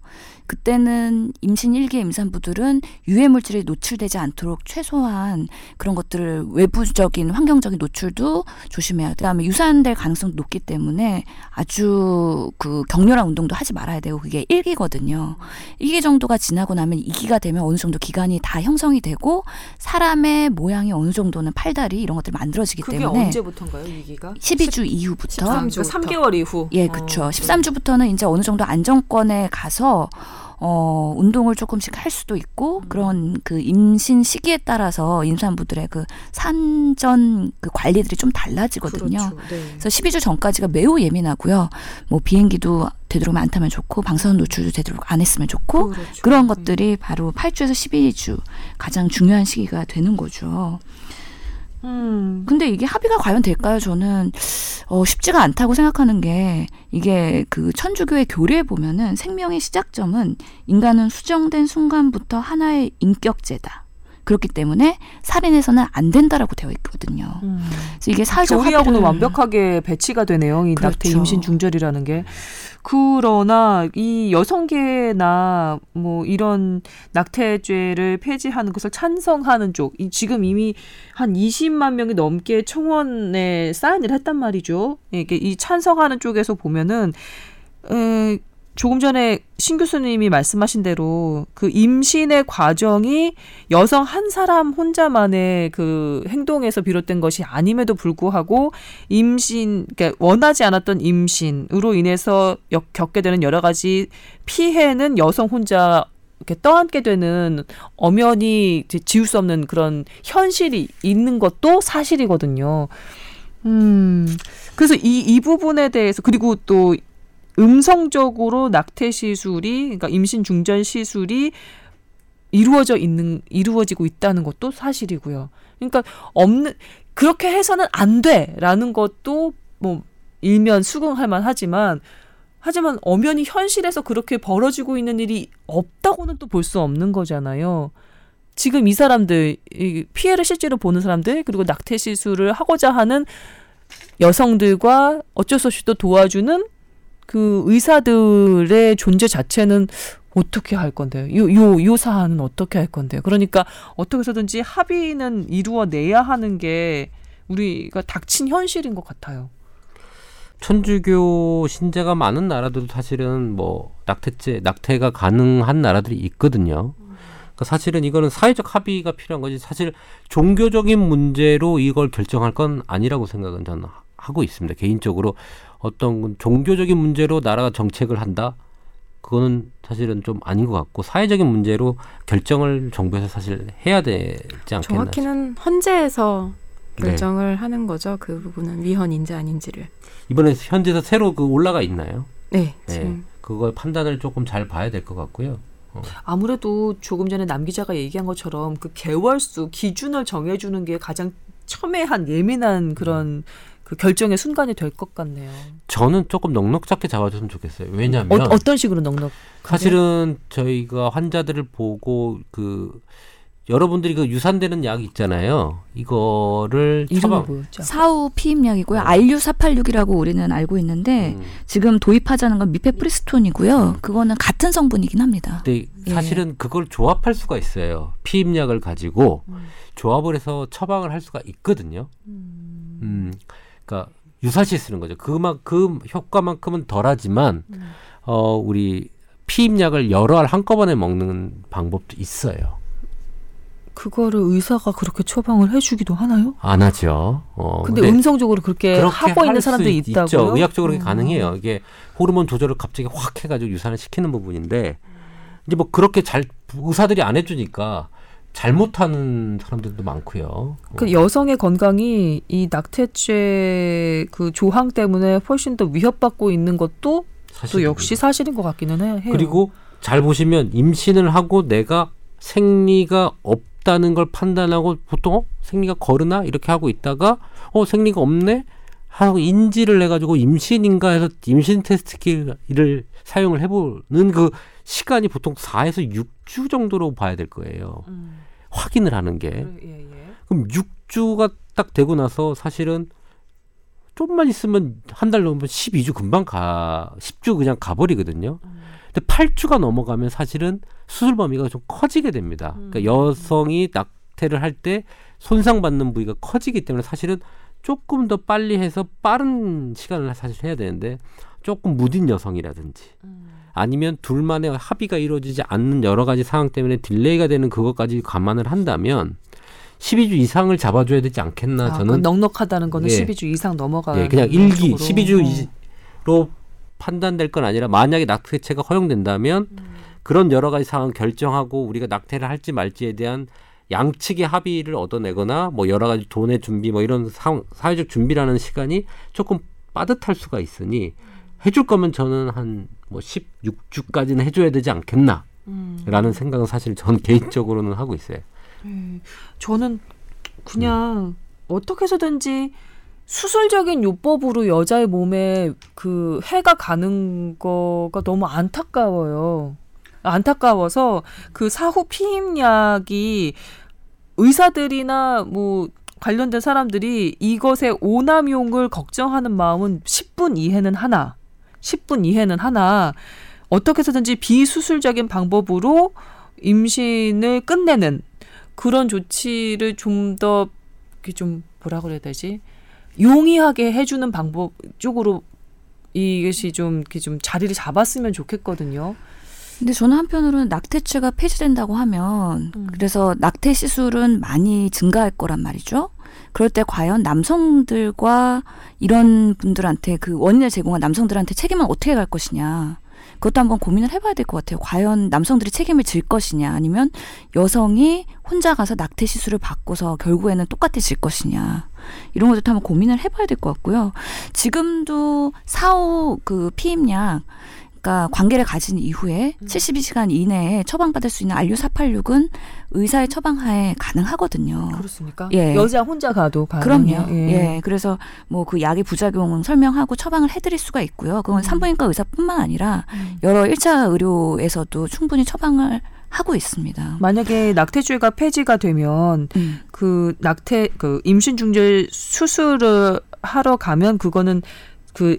그때는 임신 1기 임산부들은 유해 물질에 노출되지 않도록 최소한 그런 것들을 외부적인 환경적인 노출도 조심해야 돼. 그다음에 유산될 가능성도 높기 때문에 아주 그 격렬한 운동도 하지 말아야 되고 그게 1기거든요. 1기 정도가 지나고 나면 2기가 되면 어느 정도 기관이 다 형성이 되고 사람의 모양이 어느 정도는 팔다리 이런 것 들이 만들어지기 그게 때문에 언제부터인가요, 위기가? 12주 이후부터 13 주. 3개월 이후. 예, 어. 그렇죠. 13주부터는 이제 어느 정도 안정권에 가서 어, 운동을 조금씩 할 수도 있고 그런 그 임신 시기에 따라서 임산부들의 그 산전 그 관리들이 좀 달라지거든요. 그렇죠. 네. 그래서 12주 전까지가 매우 예민하고요. 뭐 비행기도 되도록 안 타면 좋고 방사선 노출도 되도록 안 했으면 좋고 그렇죠. 그런 음. 것들이 바로 8주에서 12주 가장 중요한 시기가 되는 거죠. 음. 근데 이게 합의가 과연 될까요? 저는 어, 쉽지가 않다고 생각하는 게 이게 그 천주교의 교리에 보면은 생명의 시작점은 인간은 수정된 순간부터 하나의 인격제다. 그렇기 때문에 살인해서는 안 된다라고 되어 있거든요. 음. 그래서 이게 사회적 합의를- 완벽하게 배치가 되네요. 이 낙태 그렇죠. 임신 중절이라는 게. 그러나 이 여성계나 뭐 이런 낙태죄를 폐지하는 것을 찬성하는 쪽, 이 지금 이미 한 20만 명이 넘게 청원에 사인을 했단 말이죠. 이게 이 찬성하는 쪽에서 보면은 에, 조금 전에 신 교수님이 말씀하신 대로 그 임신의 과정이 여성 한 사람 혼자만의 그 행동에서 비롯된 것이 아님에도 불구하고 임신, 그러니까 원하지 않았던 임신으로 인해서 역- 겪게 되는 여러 가지 피해는 여성 혼자 이렇게 떠안게 되는 엄연히 지울 수 없는 그런 현실이 있는 것도 사실이거든요. 음. 그래서 이, 이 부분에 대해서 그리고 또 음성적으로 낙태 시술이 그러니까 임신 중전 시술이 이루어져 있는 이루어지고 있다는 것도 사실이고요. 그러니까 없는 그렇게 해서는 안 돼라는 것도 뭐 일면 수긍할 만하지만 하지만 엄연히 현실에서 그렇게 벌어지고 있는 일이 없다고는 또 볼 수 없는 거잖아요. 지금 이 사람들 이 피해를 실제로 보는 사람들 그리고 낙태 시술을 하고자 하는 여성들과 어쩔 수 없이 또 도와주는 그 의사들의 존재 자체는 어떻게 할 건데 요? 요, 요, 요 사안은 어떻게 할 건데요? 그러니까 어떻게 해서든지 합의는 이루어내야 하는 게 우리가 닥친 현실인 것 같아요. 천주교 신자가 많은 나라들도 사실은 뭐 낙태죄, 낙태가 가능한 나라들이 있거든요. 그러니까 사실은 이거는 사회적 합의가 필요한 거지. 사실 종교적인 문제로 이걸 결정할 건 아니라고 생각은 저는 하고 있습니다. 개인적으로 어떤 종교적인 문제로 나라가 정책을 한다. 그거는 사실은 좀 아닌 것 같고 사회적인 문제로 결정을 정부에서 사실 해야 되지 않겠나. 정확히는 헌재에서 네. 결정을 하는 거죠. 그 부분은 위헌인지 아닌지를. 이번에 현지에서 새로 그 올라가 있나요? 네, 네. 지금 그걸 판단을 조금 잘 봐야 될 것 같고요. 아무래도 조금 전에 남 기자가 얘기한 것처럼 그 개월수 기준을 정해주는 게 가장 첨예한 예민한 그런 그 결정의 순간이 될 것 같네요. 저는 조금 넉넉잡게 잡아줬으면 좋겠어요. 어, 왜냐하면 어 떤 식으로 넉넉? 사실은 저희가 환자들을 보고 그 여러분들이 그 유산되는 약 있잖아요. 이거를 처방 뭐였죠? 사후 피임약이고요. RU486이라고 우리는 알고 있는데 음. 지금 도입하자는 건 미페프리스톤이고요. 그거는 같은 성분이긴 합니다. 근데 예. 사실은 그걸 조합할 수가 있어요. 피임약을 가지고 조합을 해서 처방을 할 수가 있거든요. 음, 그러니까 유사시 쓰는 거죠. 그만 그 효과만큼은 덜하지만 어 우리 피임약을 여러 알 한꺼번에 먹는 방법도 있어요. 그거를 의사가 그렇게 처방을 해주기도 하나요? 안 하죠. 어, 근데, 근데 음성적으로 그렇게 그렇게 하고 있는 있- 있다고요? 의학적으로 음. 가능해요. 이게 호르몬 조절을 갑자기 확 해가지고 유산을 시키는 부분인데 이제 뭐 그렇게 잘 의사들이 안 해주니까 잘못하는 사람들도 많고요. 그 여성의 건강이 이 낙태죄 그 조항 때문에 훨씬 더 위협받고 있는 것도 또 사실입니다. 역시 사실인 것 같기는 해- 해요. 그리고 잘 보시면 임신을 하고 내가 생리가 없다는 걸 판단하고 보통 어? 생리가 거르나 이렇게 하고 있다가 어 생리가 없네 하고 인지를 해가지고 임신인가 해서 임신 테스트기를 사용을 해보는 그 시간이 보통 4에서 6주 정도로 봐야 될 거예요. 음, 확인을 하는 게. 그래, 예, 예. 그럼 6주가 딱 되고 나서 사실은 좀만 있으면 한 달 넘으면 12주 금방 가, 10주 그냥 가버리거든요. 근데 8주가 넘어가면 사실은 수술 범위가 좀 커지게 됩니다. 그러니까 여성이 낙태를 할 때 손상받는 부위가 커지기 때문에 사실은 조금 더 빨리 해서 빠른 시간을 사실 해야 되는데 조금 무딘 여성이라든지 아니면 둘만의 합의가 이루어지지 않는 여러 가지 상황 때문에 delay가 되는 그것까지 감안을 한다면 12주 이상을 잡아줘야 되지 않겠나 아, 저는 그 넉넉하다는 거는 예. 12주 이상 넘어가는 예, 그냥 일기 쪽으로. 12주로 판단될 건 아니라 만약에 낙태죄가 허용된다면 그런 여러 가지 상황 결정하고 우리가 낙태를 할지 말지에 대한 양측의 합의를 얻어내거나 뭐 여러 가지 돈의 준비 뭐 이런 상, 사회적 준비라는 시간이 조금 빠듯할 수가 있으니 해줄 거면 저는 한 뭐 16주까지는 해줘야 되지 않겠나라는 음. 생각은 사실 전 개인적으로는 하고 있어요. 예. 저는 그냥 어떻게 해서든지 수술적인 요법으로 여자의 몸에 그 해가 가는 거가 너무 안타까워요. 안타까워서 그 사후 피임약이 의사들이나 뭐 관련된 사람들이 이것의 오남용을 걱정하는 마음은 10분 이해는 하나, 10분 이해는 하나, 어떻게 해서든지 비수술적인 방법으로 임신을 끝내는 그런 조치를 좀더좀 뭐라 그래야 되지 용이하게 해주는 방법 쪽으로 이것이 좀 이렇게 좀 자리를 잡았으면 좋겠거든요. 근데 저는 한편으로는 낙태죄가 폐지된다고 하면 음. 그래서 낙태 시술은 많이 증가할 거란 말이죠. 그럴 때 과연 남성들과 이런 분들한테 그 원인을 제공한 남성들한테 책임은 어떻게 갈 것이냐. 그것도 한번 고민을 해봐야 될 것 같아요. 과연 남성들이 책임을 질 것이냐, 아니면 여성이 혼자 가서 낙태 시술을 받고서 결국에는 똑같아질 것이냐. 이런 것도 한번 고민을 해봐야 될 것 같고요. 지금도 사후 그 피임약 그러니까 관계를 가진 이후에 음. 72시간 이내에 처방받을 수 있는 알류486은 의사의 처방하에 가능하거든요. 그렇습니까? 예. 여자 혼자 가도 그럼요. 가능해요. 예. 그래서 뭐 그 약의 부작용은 설명하고 처방을 해드릴 수가 있고요. 그건 음. 산부인과 의사뿐만 아니라 음. 여러 1차 의료에서도 충분히 처방을 하고 있습니다. 만약에 낙태죄가 폐지가 되면 음. 그 낙태 그 임신 중절 수술을 하러 가면 그거는 그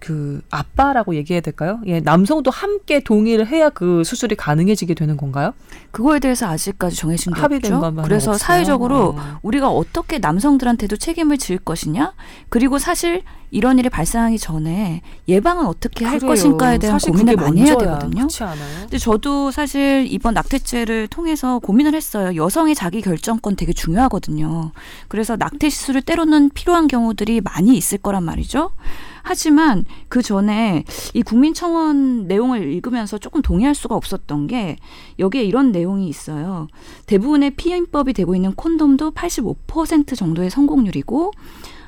그 아빠라고 얘기해야 될까요? 예, 남성도 함께 동의를 해야 그 수술이 가능해지게 되는 건가요? 그거에 대해서 아직까지 정해진 게 없죠. 그래서 없어요? 사회적으로 어. 우리가 어떻게 남성들한테도 책임을 질 것이냐, 그리고 사실 이런 일이 발생하기 전에 예방은 어떻게 할 그래요. 것인가에 대한 고민을 많이 해야. 되거든요. 근데 저도 사실 이번 낙태죄를 통해서 고민을 했어요. 여성의 자기 결정권 되게 중요하거든요. 그래서 낙태 시술을 때로는 필요한 경우들이 많이 있을 거란 말이죠. 하지만 그 전에 이 국민청원 내용을 읽으면서 조금 동의할 수가 없었던 게 여기에 이런 내용이 있어요. 대부분의 피임법이 되고 있는 콘돔도 85% 정도의 성공률이고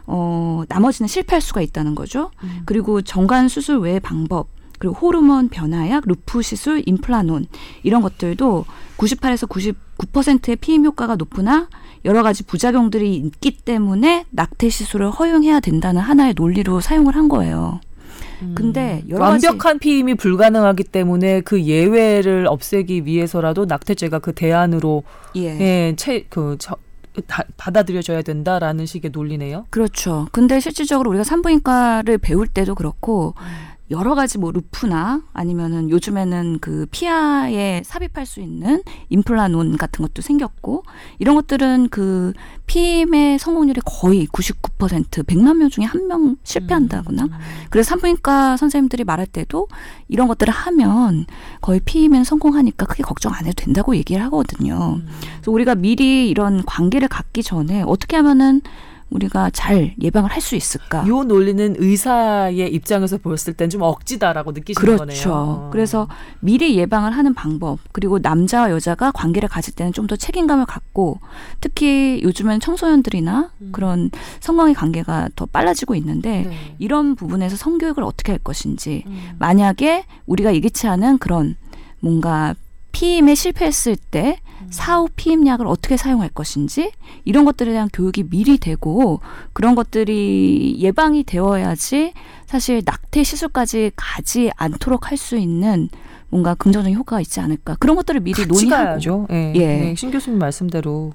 어, 나머지는 실패할 수가 있다는 거죠. 음. 그리고 정관 수술 외의 방법, 그리고 호르몬 변화약, 루프 시술, 임플라논 이런 것들도 98에서 99%의 피임 효과가 높으나 여러 가지 부작용들이 있기 때문에 낙태 시술을 허용해야 된다는 하나의 논리로 사용을 한 거예요. 근데 여러 가지 완벽한 피임이 불가능하기 때문에 그 예외를 없애기 위해서라도 낙태죄가 그 대안으로 예. 예, 채, 그, 저, 다, 받아들여져야 된다라는 식의 논리네요. 그렇죠. 근데 실질적으로 우리가 산부인과를 배울 때도 그렇고 여러 가지 뭐 루프나 아니면은 요즘에는 그 피하에 삽입할 수 있는 임플라논 같은 것도 생겼고 이런 것들은 그 피임의 성공률이 거의 99% 100만 명 중에 한 명 실패한다거나 그래서 산부인과 선생님들이 말할 때도 이런 것들을 하면 거의 피임엔 성공하니까 크게 걱정 안 해도 된다고 얘기를 하거든요. 그래서 우리가 미리 이런 관계를 갖기 전에 어떻게 하면은 우리가 잘 예방을 할 수 있을까? 이 논리는 의사의 입장에서 보였을 땐 좀 억지다라고 느끼시는 거네요. 그렇죠. 그래서 미리 예방을 하는 방법 그리고 남자와 여자가 관계를 가질 때는 좀 더 책임감을 갖고 특히 요즘엔 청소년들이나 음. 그런 성관계 관계가 더 빨라지고 있는데 네. 이런 부분에서 성교육을 어떻게 할 것인지 음. 만약에 우리가 예기치 않은 그런 뭔가 피임에 실패했을 때 음. 사후 피임약을 어떻게 사용할 것인지 이런 것들에 대한 교육이 미리 되고 그런 것들이 예방이 되어야지 사실 낙태 시술까지 가지 않도록 할 수 있는 뭔가 긍정적인 효과가 있지 않을까 그런 것들을 미리 같이 논의하고 가야죠. 예. 예. 네, 신 교수님 말씀대로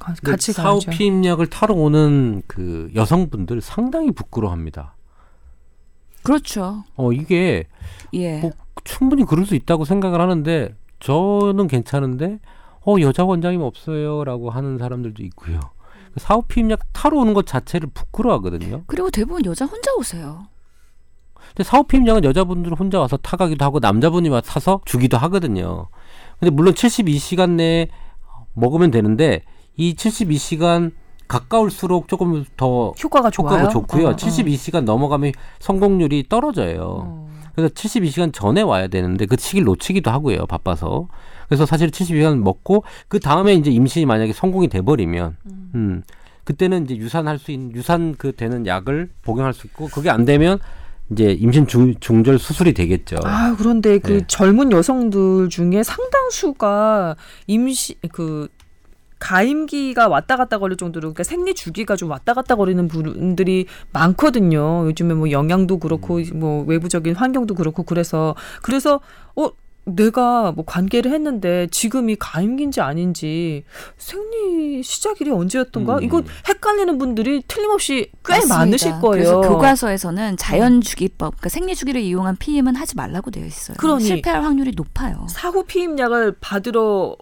가- 그 같이 사후 가야죠. 피임약을 타러 오는 그 여성분들 상당히 부끄러워합니다. 그렇죠 어 이게 예 뭐 충분히 그럴 수 있다고 생각을 하는데 저는 괜찮은데 어 여자 원장님 없어요라고 하는 사람들도 있고요. 사후 피임약 타러 오는 것 자체를 부끄러워하거든요. 그리고 대부분 여자 혼자 오세요 근데 사후 피임약은 여자분들 혼자 와서 타가기도 하고 남자분이 와서 사서 주기도 하거든요. 근데 물론 72시간 내에 먹으면 되는데 이 72시간 가까울수록 조금 더 효과가. 효과가 좋고요. 어, 어. 72시간 넘어가면 성공률이 떨어져요. 어. 그래서 72시간 전에 와야 되는데 그 시기를 놓치기도 하고요. 바빠서. 그래서 사실 72시간 먹고 그 다음에 이제 임신이 만약에 성공이 돼 버리면 음. 그때는 이제 유산할 수 있는 유산 그 되는 약을 복용할 수 있고 그게 안 되면 이제 임신 중, 중절 수술이 되겠죠. 아 그런데 그 네. 젊은 여성들 중에 상당수가 임시 그 가임기가 왔다 갔다 거릴 정도로 그러니까 생리 주기가 좀 왔다 갔다 거리는 분들이 많거든요. 요즘에 뭐 영양도 그렇고 뭐 외부적인 환경도 그렇고 그래서 그래서 어 내가 뭐 관계를 했는데 지금이 가임기인지 아닌지 생리 시작일이 언제였던가 음. 이거 헷갈리는 분들이 틀림없이 꽤 맞습니다. 많으실 거예요. 그래서 교과서에서는 자연 주기법, 그러니까 생리 주기를 이용한 피임은 하지 말라고 되어 있어요. 그러니. 실패할 확률이 높아요. 사후 피임약을 받으러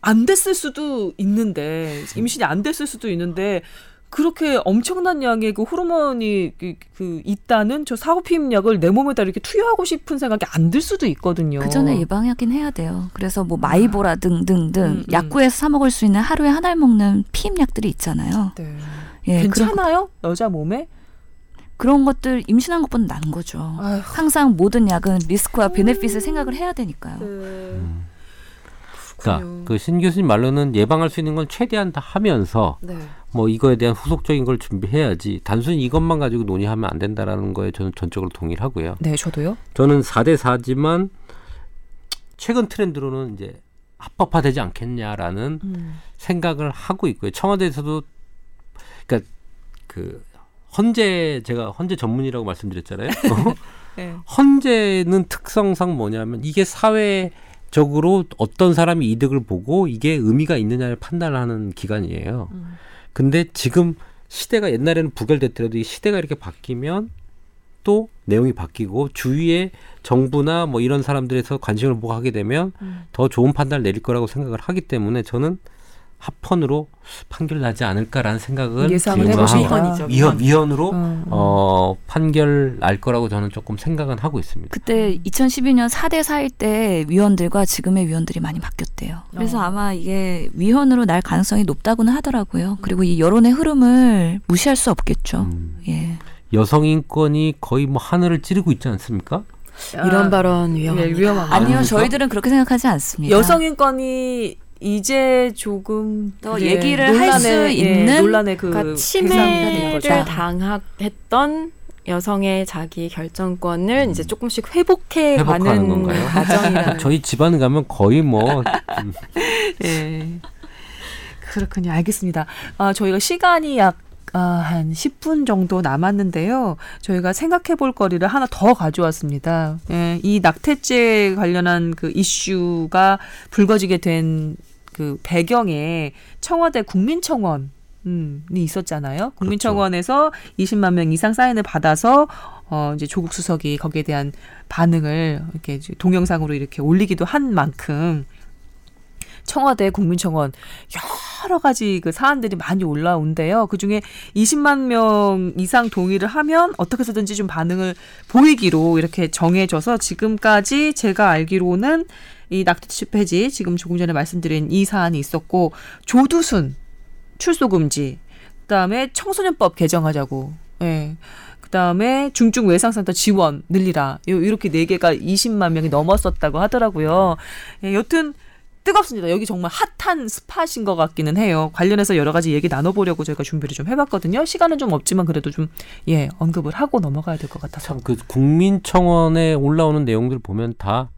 안 됐을 수도 있는데 임신이 안 됐을 수도 있는데 그렇게 엄청난 양의 그 호르몬이 그, 그 있다는 저 사후 피임약을 내 몸에다 이렇게 투여하고 싶은 생각이 안 들 수도 있거든요. 그 전에 예방하긴 해야 돼요. 그래서 뭐 마이보라 등등등 음, 음. 약국에서 사 먹을 수 있는 하루에 한 알 먹는 피임약들이 있잖아요. 네. 예, 그런, 괜찮아요? 여자 몸에? 그런 것들 임신한 것보다 나은 거죠. 아휴. 항상 모든 약은 리스크와 베네핏을 생각을 해야 되니까요. 그러니까 그 신 교수님 말로는 예방할 수 있는 건 최대한 다 하면서 네. 뭐 이거에 대한 후속적인 걸 준비해야지 단순히 이것만 가지고 논의하면 안 된다라는 거에 저는 전적으로 동의를 하고요. 네, 저도요. 저는 4대 4지만 최근 트렌드로는 이제 합법화되지 않겠냐라는 음. 생각을 하고 있고요. 청와대에서도 그러니까 그 헌재 제가 헌재 전문이라고 말씀드렸잖아요. 어? 네. 헌재는 특성상 뭐냐면 이게 사회 적으로 어떤 사람이 이득을 보고 이게 의미가 있느냐를 판단하는 기관이에요. 음. 근데 지금 시대가 옛날에는 부결됐더라도 이 시대가 이렇게 바뀌면 또 내용이 바뀌고 주위에 정부나 뭐 이런 사람들에서 관심을 보고 하게 되면 음. 더 좋은 판단을 내릴 거라고 생각을 하기 때문에 저는 합헌으로 판결 나지 않을까라는 생각을 예상을 위헌이죠. 위헌 위헌으로 음, 음. 어 판결 날 거라고 저는 조금 생각은 하고 있습니다. 그때 2012년 4대 4일 때 위원들과 지금의 위원들이 많이 바뀌었대요. 그래서 어. 아마 이게 위헌으로 날 가능성이 높다고는 하더라고요. 그리고 이 여론의 흐름을 무시할 수 없겠죠. 음. 예. 여성 인권이 거의 뭐 하늘을 찌르고 있지 않습니까? 이런 발언 위험합니다. 네, 위험합니다. 아니요? 저희들은 그렇게 생각하지 않습니다. 여성 인권이 이제 조금 더 얘기를 할수 예, 있는 논란의 그 그러니까 된 침해를. 당했던 여성의 자기 결정권을 이제 조금씩 회복해 회복하는 가는 건가요? 과정이라는 저희 집안 가면 거의 뭐 음, 예. 그렇군요. 알겠습니다. 아, 저희가 시간이 약 아, 한 10분 정도 남았는데요. 저희가 생각해 볼 거리를 하나 더 가져왔습니다. 예, 이 낙태죄 관련한 그 이슈가 불거지게 된 그 배경에 청와대 국민청원 음, 이 있었잖아요. 국민청원에서 20만 명 이상 사인을 받아서 어 이제 조국 수석이 거기에 대한 반응을 이렇게 동영상으로 이렇게 올리기도 한 만큼 청와대 국민청원 여러 가지 그 사안들이 많이 올라온대요. 그 중에 20만 명 이상 동의를 하면 어떻게 해서든지 좀 반응을 보이기로 이렇게 정해져서 지금까지 제가 알기로는 이 낙태죄 폐지 지금 조금 전에 말씀드린 이 사안이 있었고 조두순 출소 금지 그다음에 청소년법 개정하자고 예. 그다음에 중증 외상센터 지원 늘리라. 요 이렇게 네 개가 20만 명이 넘었었다고 하더라고요. 예, 여튼 뜨겁습니다. 여기 정말 핫한 스팟인 것 같기는 해요. 관련해서 여러 가지 얘기 나눠보려고 저희가 준비를 좀 해봤거든요. 시간은 좀 없지만 그래도 좀 예 언급을 하고 넘어가야 될 것 같아서. 참 그 국민청원에 올라오는 내용들 보면 다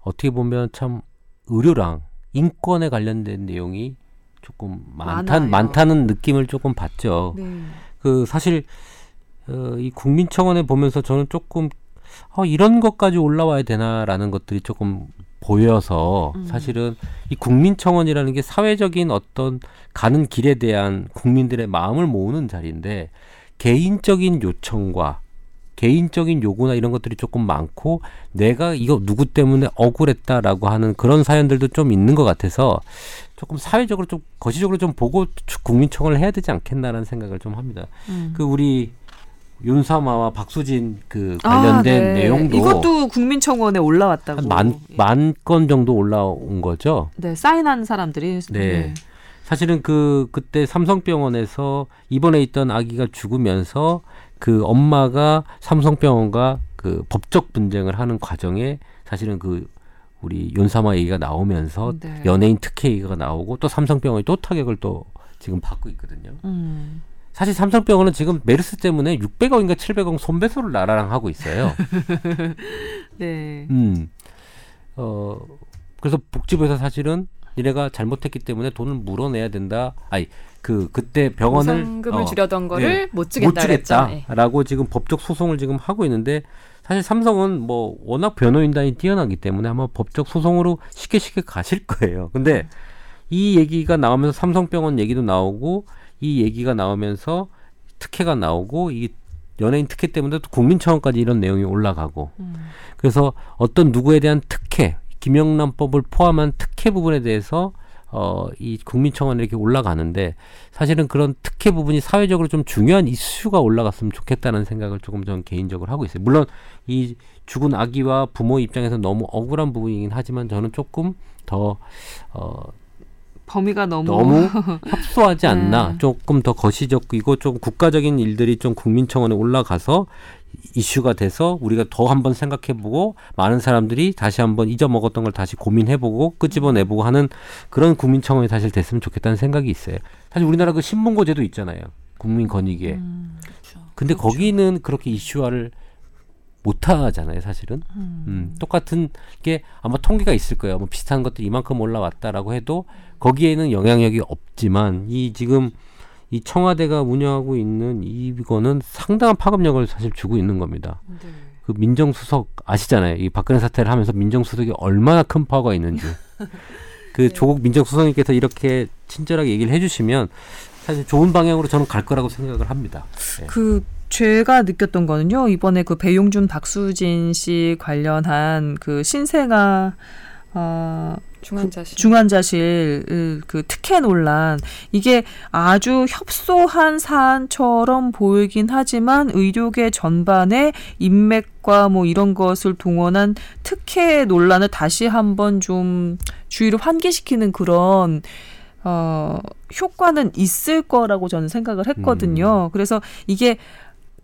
어떻게 보면 참 의료랑 인권에 관련된 내용이 조금 많다. 많다는 느낌을 조금 받죠. 네. 그 사실 어, 이 국민청원에 보면서 저는 조금 어, 이런 것까지 올라와야 되나라는 것들이 조금 보여서 음. 사실은 이 국민청원이라는 게 사회적인 어떤 가는 길에 대한 국민들의 마음을 모으는 자리인데 개인적인 요청과 개인적인 요구나 이런 것들이 조금 많고 내가 이거 누구 때문에 억울했다라고 하는 그런 사연들도 좀 있는 것 같아서 조금 사회적으로 좀 거시적으로 좀 보고 국민청원을 해야 되지 않겠나라는 생각을 좀 합니다. 음. 그 우리 윤사마와 박수진 그 관련된 아, 네. 내용도 이것도 국민청원에 올라왔다고. 한만만 건 정도 올라온 거죠. 네 사인한 사람들이. 네. 사실은 그 그때 삼성병원에서 입원해 있던 아기가 죽으면서 그 엄마가 삼성병원과 그 법적 분쟁을 하는 과정에 사실은 그 우리 윤사마 얘기가 나오면서 네. 연예인 특혜 얘기가 나오고 또 삼성병원이 또 타격을 또 지금 받고 있거든요. 음. 사실 삼성병원은 지금 메르스 때문에 600억인가 700억 손배소를 나라랑 하고 있어요. 네. 음. 어, 그래서 복지부에서 사실은 니네가 잘못했기 때문에 돈을 물어내야 된다. 아니, 그, 그때 병원을. 보상금을 어, 주려던 거를 네. 못 주겠다. 못 주겠다. 그랬죠. 예. 라고 지금 법적 소송을 지금 하고 있는데 사실 삼성은 뭐 워낙 변호인단이 뛰어나기 때문에 아마 법적 소송으로 쉽게 쉽게 가실 거예요. 근데 이 얘기가 나오면서 삼성병원 얘기도 나오고 이 얘기가 나오면서 특혜가 나오고 이 연예인 특혜 때문에 또 국민청원까지 이런 내용이 올라가고 음. 그래서 어떤 누구에 대한 특혜 김영란법을 포함한 특혜 부분에 대해서 어, 이 국민청원에 이렇게 올라가는데 사실은 그런 특혜 부분이 사회적으로 좀 중요한 이슈가 올라갔으면 좋겠다는 생각을 조금 전 개인적으로 하고 있어요. 물론 이 죽은 아기와 부모 입장에서 너무 억울한 부분이긴 하지만 저는 조금 더 어, 범위가 너무. 너무 협소하지 않나 네. 조금 더 거시적이고 좀 국가적인 일들이 좀 국민청원에 올라가서 이슈가 돼서 우리가 더 한번 생각해보고 많은 사람들이 다시 한번 잊어먹었던 걸 다시 고민해보고 끄집어내보고 하는 그런 국민청원이 사실 됐으면 좋겠다는 생각이 있어요. 사실 우리나라 그 신문고제도 있잖아요. 국민권익위에. 음. 근데 거기는 그렇게 이슈화를 못 하잖아요, 사실은. 음. 음, 똑같은 게 아마 통계가 있을 거예요. 뭐 비슷한 것들이 이만큼 올라왔다라고 해도 거기에는 영향력이 없지만 이 지금 이 청와대가 운영하고 있는 이거는 상당한 파급력을 사실 주고 있는 겁니다. 네. 그 민정수석 아시잖아요. 이 박근혜 사태를 하면서 민정수석이 얼마나 큰 파워가 있는지. 그 네. 조국 민정수석님께서 이렇게 친절하게 얘기를 해주시면 사실 좋은 방향으로 저는 갈 거라고 생각을 합니다. 네. 그 제가 느꼈던 거는요 이번에 그 배용준 박수진 씨 관련한 그 신생아 어, 중환자실. 중환자실 그 특혜 논란 이게 아주 협소한 사안처럼 보이긴 하지만 의료계 전반에 인맥과 뭐 이런 것을 동원한 특혜 논란을 다시 한번 좀 주의를 환기시키는 그런 어 효과는 있을 거라고 저는 생각을 했거든요. 그래서 이게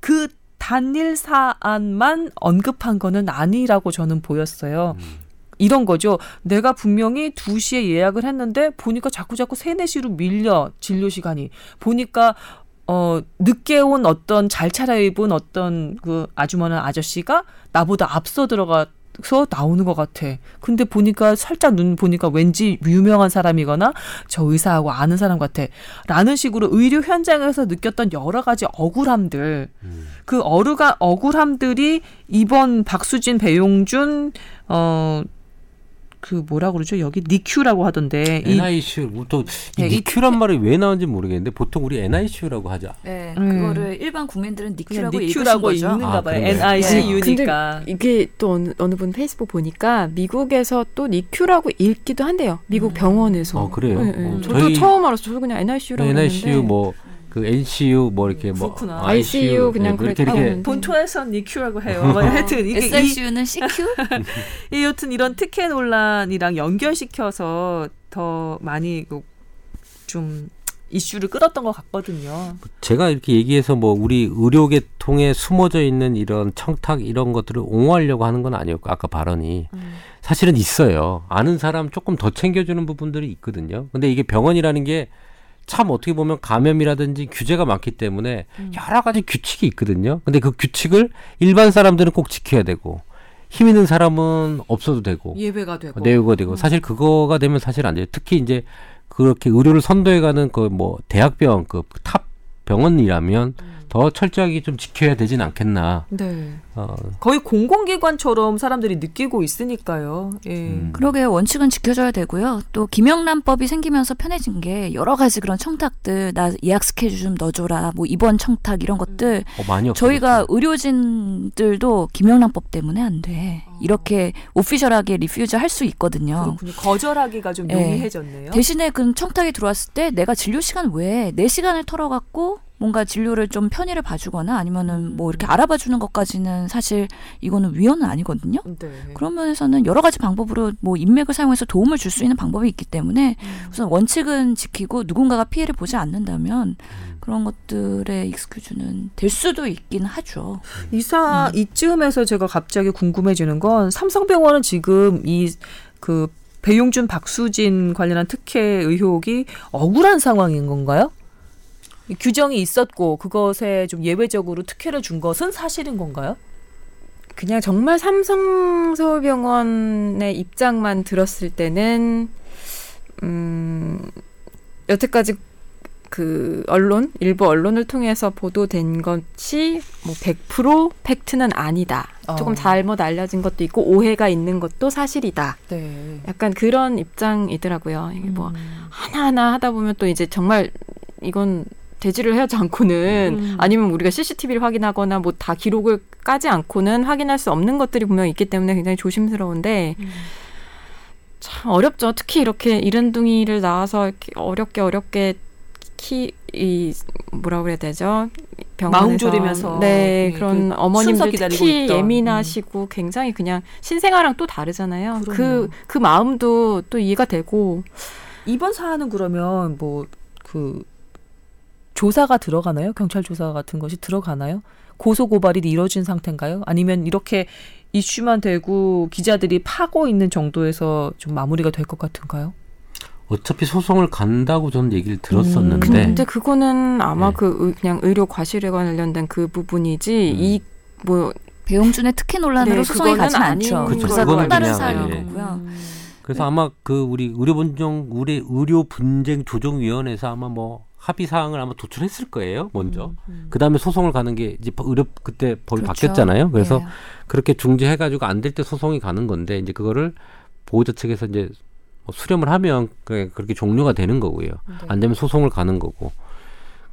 그 단일 사안만 언급한 거는 아니라고 저는 보였어요. 이런 거죠. 내가 분명히 2시에 예약을 했는데 보니까 자꾸 자꾸 3, 4시로 밀려 진료 시간이. 보니까 어 늦게 온 어떤 잘 차려입은 어떤 그 아주머니 아저씨가 나보다 앞서 들어가 서 나오는 것 같아. 근데 보니까 살짝 눈 보니까 왠지 유명한 사람이거나 저 의사하고 아는 사람 같아. 라는 식으로 의료 현장에서 느꼈던 여러 가지 억울함들. 그 어르가 억울함들이 이번 박수진 배용준 어 그 뭐라 그러죠 여기 니큐라고 하던데 이 NICU 또 네, 이- 니큐란 말이 왜 나온지 모르겠는데 보통 우리 NICU라고 하죠. 네, 음. 그거를 일반 국민들은 니큐라고 니큐라고. 읽는가 아, 봐요. NICU니까. 이게 또 어느, 어느 분 페이스북 보니까 미국에서 또 니큐라고 읽기도 한대요. 미국 병원에서. 어, 그래요? 네, 네. 어, 저도 저희- 처음 알았어요. 저도 그냥 NICU라고 NICU 뭐 그 NCU 뭐 이렇게 뭐 그렇구나. ICU 그냥 네, 그렇게 이렇게 하면 본토에서 니큐라고 해요. 뭐 하여튼 이게 이, SICU는 CQ? 이 여튼 이런 특혜 논란이랑 연결시켜서 더 많이 그좀 이슈를 끌었던 것 같거든요. 제가 이렇게 얘기해서 뭐 우리 의료계통에 숨어져 있는 이런 청탁 이런 것들을 옹호하려고 하는 건 아니었고 아까 발언이 사실은 있어요. 아는 사람 조금 더 챙겨주는 부분들이 있거든요. 근데 이게 병원이라는 게 참 어떻게 보면 감염이라든지 규제가 많기 때문에 여러 가지 규칙이 있거든요. 근데 그 규칙을 일반 사람들은 꼭 지켜야 되고 힘 있는 사람은 없어도 되고 예외가 되고. 예외가 되고 사실 그거가 되면 사실 안 돼요. 특히 이제 그렇게 의료를 선도해가는 그 뭐 대학병원급 top 병원이라면 더 철저하게 좀 지켜야 되진 않겠나. 네. 어, 거의 공공기관처럼 사람들이 느끼고 있으니까요. 예. 음. 그러게 원칙은 지켜줘야 되고요. 또 김영란법이 생기면서 편해진 게 여러 가지 그런 청탁들 나 예약 스케줄 좀 넣어줘라 뭐 입원 청탁 이런 것들 어, 많이 저희가. 의료진들도 김영란법 때문에 안 돼. 이렇게 official하게 refuse 할 수 있거든요. 그렇군요. 거절하기가 좀 예. 용이해졌네요. 대신에 그 청탁이 들어왔을 때 내가 진료 시간 외에 내 시간을 털어갖고 뭔가 진료를 좀 편의를 봐주거나 아니면은 뭐 이렇게 알아봐 주는 것까지는 사실 이거는 위헌은 아니거든요. 네. 그런 면에서는 여러 가지 방법으로 뭐 인맥을 사용해서 도움을 줄 수 있는 방법이 있기 때문에 우선 원칙은 지키고 누군가가 피해를 보지 않는다면 그런 것들의 익스큐즈는 될 수도 있긴 하죠. 이사 음. 이쯤에서 제가 갑자기 궁금해지는 건 삼성병원은 지금 이그 배용준 박수진 관련한 특혜 의혹이 억울한 상황인 건가요? 이 규정이 있었고 그것에 좀 예외적으로 특혜를 준 것은 사실인 건가요? 그냥 정말 삼성 서울병원의 입장만 들었을 때는 음 여태까지 그 언론 일부 언론을 통해서 보도된 것이 뭐 100% 팩트는 아니다. 어. 조금 잘못 알려진 것도 있고 오해가 있는 것도 사실이다. 네. 약간 그런 입장이더라고요. 이게 뭐 음. 하나하나 하다 보면 또 이제 정말 이건 대지를 하지 않고는 음. 아니면 우리가 CCTV를 확인하거나 뭐 다 기록을 까지 않고는 확인할 수 없는 것들이 분명 있기 때문에 굉장히 조심스러운데 음. 참 어렵죠. 특히 이렇게 이른둥이를 낳아서 이렇게 어렵게 어렵게 키 이 뭐라 그래야 되죠? 병원에서 마음 졸이면서 네 그- 그런 그 어머님들 특히 있던. 음. 예민하시고 굉장히 그냥 신생아랑 또 다르잖아요. 그럼요. 그그 마음도 또 이해가 되고 이번 사안은 그러면 뭐그 조사가 들어가나요? 경찰 조사 같은 것이 들어가나요? 고소 고발이 이뤄진 상태인가요? 아니면 이렇게 이슈만 되고 기자들이 파고 있는 정도에서 좀 마무리가 될 것 같은가요? 어차피 소송을 간다고 저는 얘기를 들었었는데 음, 근데 그거는 아마 네. 그 의- 그냥 의료 과실에 관련된 그 부분이지 음. 이뭐 배용준의 특혜 논란으로 네, 소송이 그거는 가진 않죠. 그렇죠. 그거는 또 다른 사안인 예. 거고요. 그래서 아마 그 우리 의료 분정 우리 의료 분쟁 조정 위원회에서 아마 뭐 합의 사항을 아마 도출했을 거예요. 먼저. 그다음에 소송을 가는 게 이제 의료 그때 법이 그렇죠. 바뀌었잖아요. 그래서 예. 그렇게 중재해 가지고 안 될 때 소송이 가는 건데 이제 그거를 보호자 측에서 이제 뭐 수렴을 하면 그렇게 종료가 되는 거고요. 안 되면 소송을 가는 거고.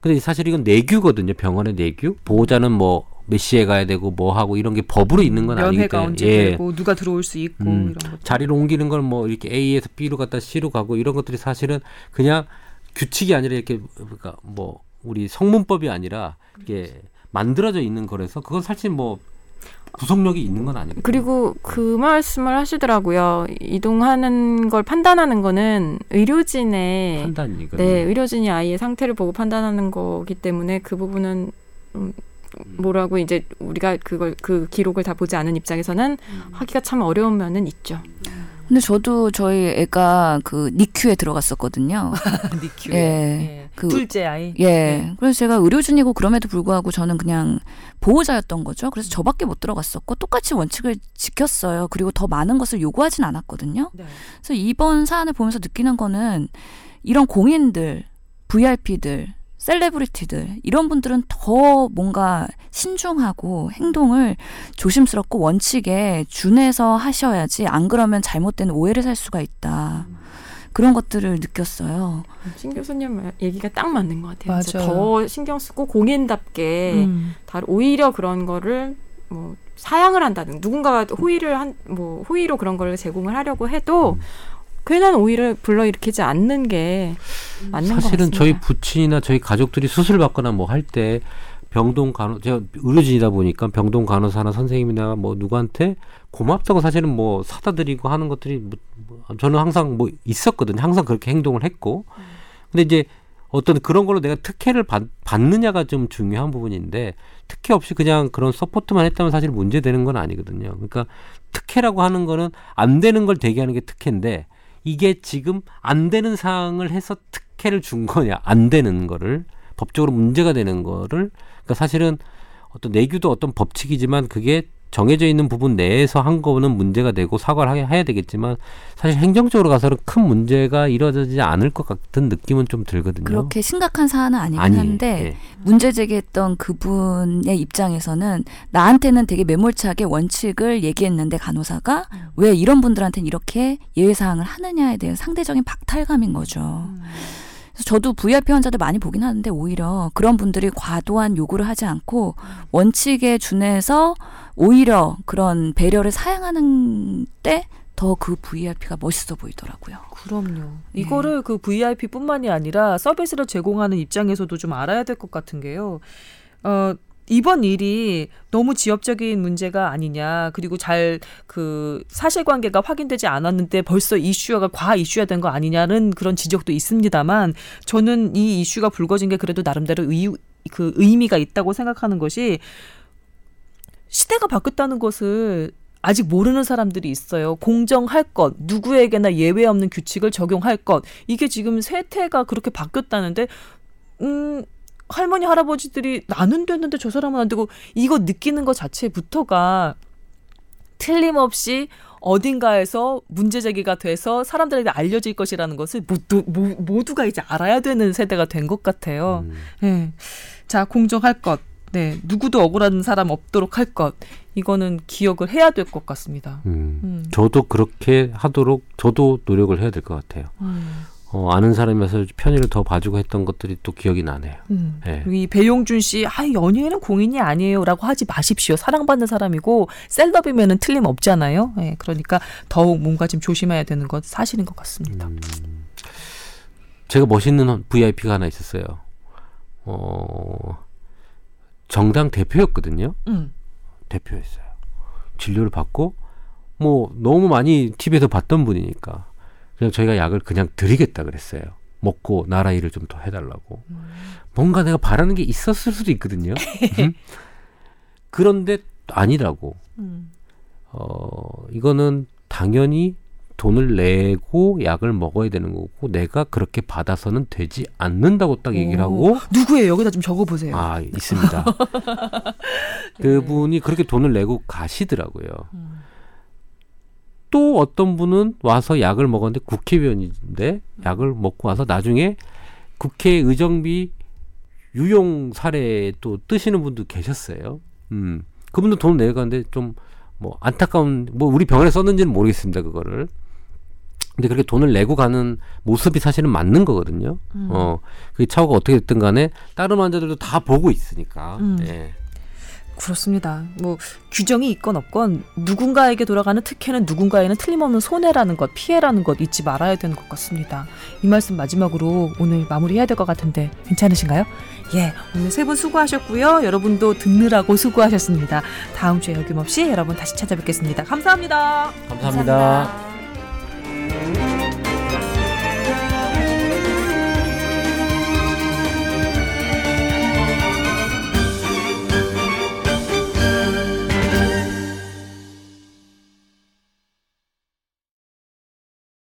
근데 사실 이건 내규거든요. 병원의 내규. 보호자는 뭐 몇 시에 가야 되고 뭐 하고 이런 게 법으로 있는 건 아니기 때문에 언제 예. 되고 누가 들어올 수 있고 음, 이런 것. 자리를 옮기는 걸뭐 이렇게 A에서 B로 갔다 C로 가고 이런 것들이 사실은 그냥 규칙이 아니라 이렇게 그러니까 뭐 우리 성문법이 아니라 이게 만들어져 있는 거라서 그건 사실 뭐 구속력이 있는 건 아니거든요. 그리고 그 말씀을 하시더라고요. 이동하는 걸 판단하는 거는 의료진의 판단이거든요. 네, 의료진이 아이의 상태를 보고 판단하는 거기 때문에 그 부분은 음, 뭐라고 이제 우리가 그걸 그 기록을 다 보지 않은 입장에서는 하기가 참 어려운 면은 있죠. 근데 저도 저희 애가 그 NICU에 들어갔었거든요. NICU. 예. 예. 그- 둘째 아이. 예. 네. 그래서 제가 의료진이고 그럼에도 불구하고 저는 그냥 보호자였던 거죠. 그래서 저밖에 못 들어갔었고 똑같이 원칙을 지켰어요. 그리고 더 많은 것을 요구하진 않았거든요. 네. 그래서 이번 사안을 보면서 느끼는 거는 이런 공인들, VIP들, celebrity들 이런 분들은 더 뭔가 신중하고 행동을 조심스럽고 원칙에 준해서 하셔야지 안 그러면 잘못된 오해를 살 수가 있다. 그런 것들을 느꼈어요. 신 교수님 얘기가 딱 맞는 것 같아요. 맞아요. 더 신경 쓰고 공인답게 음. 다 오히려 그런 거를 뭐 사양을 한다든 누군가가 호의를 한 뭐 호의로 그런 걸 제공을 하려고 해도 괜한 오히려 불러일으키지 않는 게 맞는 것 사실은 같습니다. 저희 부친이나 저희 가족들이 수술 받거나 뭐 할 때 병동 간호 제가 의료진이다 보니까 병동 간호사나 선생님이나 뭐 누구한테 고맙다고 사실은 뭐 사다 드리고 하는 것들이 뭐, 뭐 저는 항상 뭐 있었거든요. 항상 그렇게 행동을 했고. 근데 이제 어떤 그런 걸로 내가 특혜를 받, 받느냐가 좀 중요한 부분인데 특혜 없이 그냥 그런 서포트만 했다면 사실 문제되는 건 아니거든요. 그러니까 특혜라고 하는 거는 안 되는 걸 되게 하는 게 특혜인데 이게 지금 안 되는 사항을 해서 특혜를 준 거냐 안 되는 거를 법적으로 문제가 되는 거를 그러니까 사실은 어떤 내규도 어떤 법칙이지만 그게 정해져 있는 부분 내에서 한 거는 문제가 되고 사과를 하- 해야 되겠지만 사실 행정적으로 가서는 큰 문제가 이루어지지 않을 것 같은 느낌은 좀 들거든요. 그렇게 심각한 사안은 아니긴 아니, 한데 예. 문제 제기했던 그분의 입장에서는 나한테는 되게 매몰차게 원칙을 얘기했는데 간호사가 왜 이런 분들한테는 이렇게 예외 사항을 하느냐에 대한 상대적인 박탈감인 거죠. 그래서 저도 VIP 환자들 많이 보긴 하는데 오히려 그런 분들이 과도한 요구를 하지 않고 원칙에 준해서 오히려 그런 배려를 사양하는 때 더 그 VIP가 멋있어 보이더라고요. 그럼요. 예. 이거를 그 VIP뿐만이 아니라 서비스를 제공하는 입장에서도 좀 알아야 될 것 같은 게요. 어, 이번 일이 너무 지엽적인 문제가 아니냐. 그리고 잘 그 사실관계가 확인되지 않았는데 벌써 이슈가 과 이슈가 된거 아니냐는 그런 지적도 있습니다만 저는 이 이슈가 불거진 게 그래도 나름대로 의, 그 의미가 있다고 생각하는 것이 시대가 바뀌었다는 것을 아직 모르는 사람들이 있어요. 공정할 것, 누구에게나 예외 없는 규칙을 적용할 것. 이게 지금 세태가 그렇게 바뀌었다는데, 음, 할머니, 할아버지들이 나는 됐는데 저 사람은 안 되고, 이거 느끼는 것 자체부터가 틀림없이 어딘가에서 문제 제기가 돼서 사람들에게 알려질 것이라는 것을 모두, 모, 모두가 이제 알아야 되는 세대가 된 것 같아요. 음. 네. 자, 공정할 것. 네. 누구도 억울한 사람 없도록 할 것. 이거는 기억을 해야 될 것 같습니다. 음. 음. 저도 그렇게 하도록 저도 노력을 해야 될 것 같아요. 음. 어, 아는 사람이어서 편의를 더 봐주고 했던 것들이 또 기억이 나네요. 음. 네. 이 배용준 씨, 아, 연예인은 공인이 아니에요라고 하지 마십시오. 사랑받는 사람이고 셀럽이면은 틀림없잖아요. 예, 그러니까 더욱 뭔가 좀 조심해야 되는 것 사실인 것 같습니다. 음. 제가 멋있는 VIP가 하나 있었어요. 어, 정당 대표였거든요. 음. 대표였어요. 진료를 받고 뭐 너무 많이 TV에서 봤던 분이니까 그냥 저희가 약을 그냥 드리겠다 그랬어요. 먹고 나라 일을 좀 더 해달라고. 뭔가 내가 바라는 게 있었을 수도 있거든요. 음? 그런데 아니라고. 음. 어, 이거는 당연히 돈을 내고 약을 먹어야 되는 거고 내가 그렇게 받아서는 되지 않는다고 딱 얘기를 하고 누구예요? 여기다 좀 적어 보세요. 아 있습니다. 그분이 그렇게 돈을 내고 가시더라고요. 음. 또 어떤 분은 와서 약을 먹었는데 국회의원인데 약을 먹고 와서 나중에 국회 의정비 유용 사례 또 뜨시는 분도 계셨어요. 음. 그분도 돈 내가는데 좀 뭐 안타까운 뭐 우리 병원에 썼는지는 모르겠습니다 그거를. 근데 그렇게 돈을 내고 가는 모습이 사실은 맞는 거거든요. 음. 어, 그 차후가 어떻게 됐든 간에 다른 환자들도 다 보고 있으니까. 음. 예. 그렇습니다. 뭐 규정이 있건 없건 누군가에게 돌아가는 특혜는 누군가에는 틀림없는 손해라는 것, 피해라는 것 잊지 말아야 되는 것 같습니다. 이 말씀 마지막으로 오늘 마무리해야 될 것 같은데 괜찮으신가요? 예, 오늘 세 분 수고하셨고요. 여러분도 듣느라고 수고하셨습니다. 다음 주에 어김없이 여러분 다시 찾아뵙겠습니다 감사합니다. 감사합니다. Música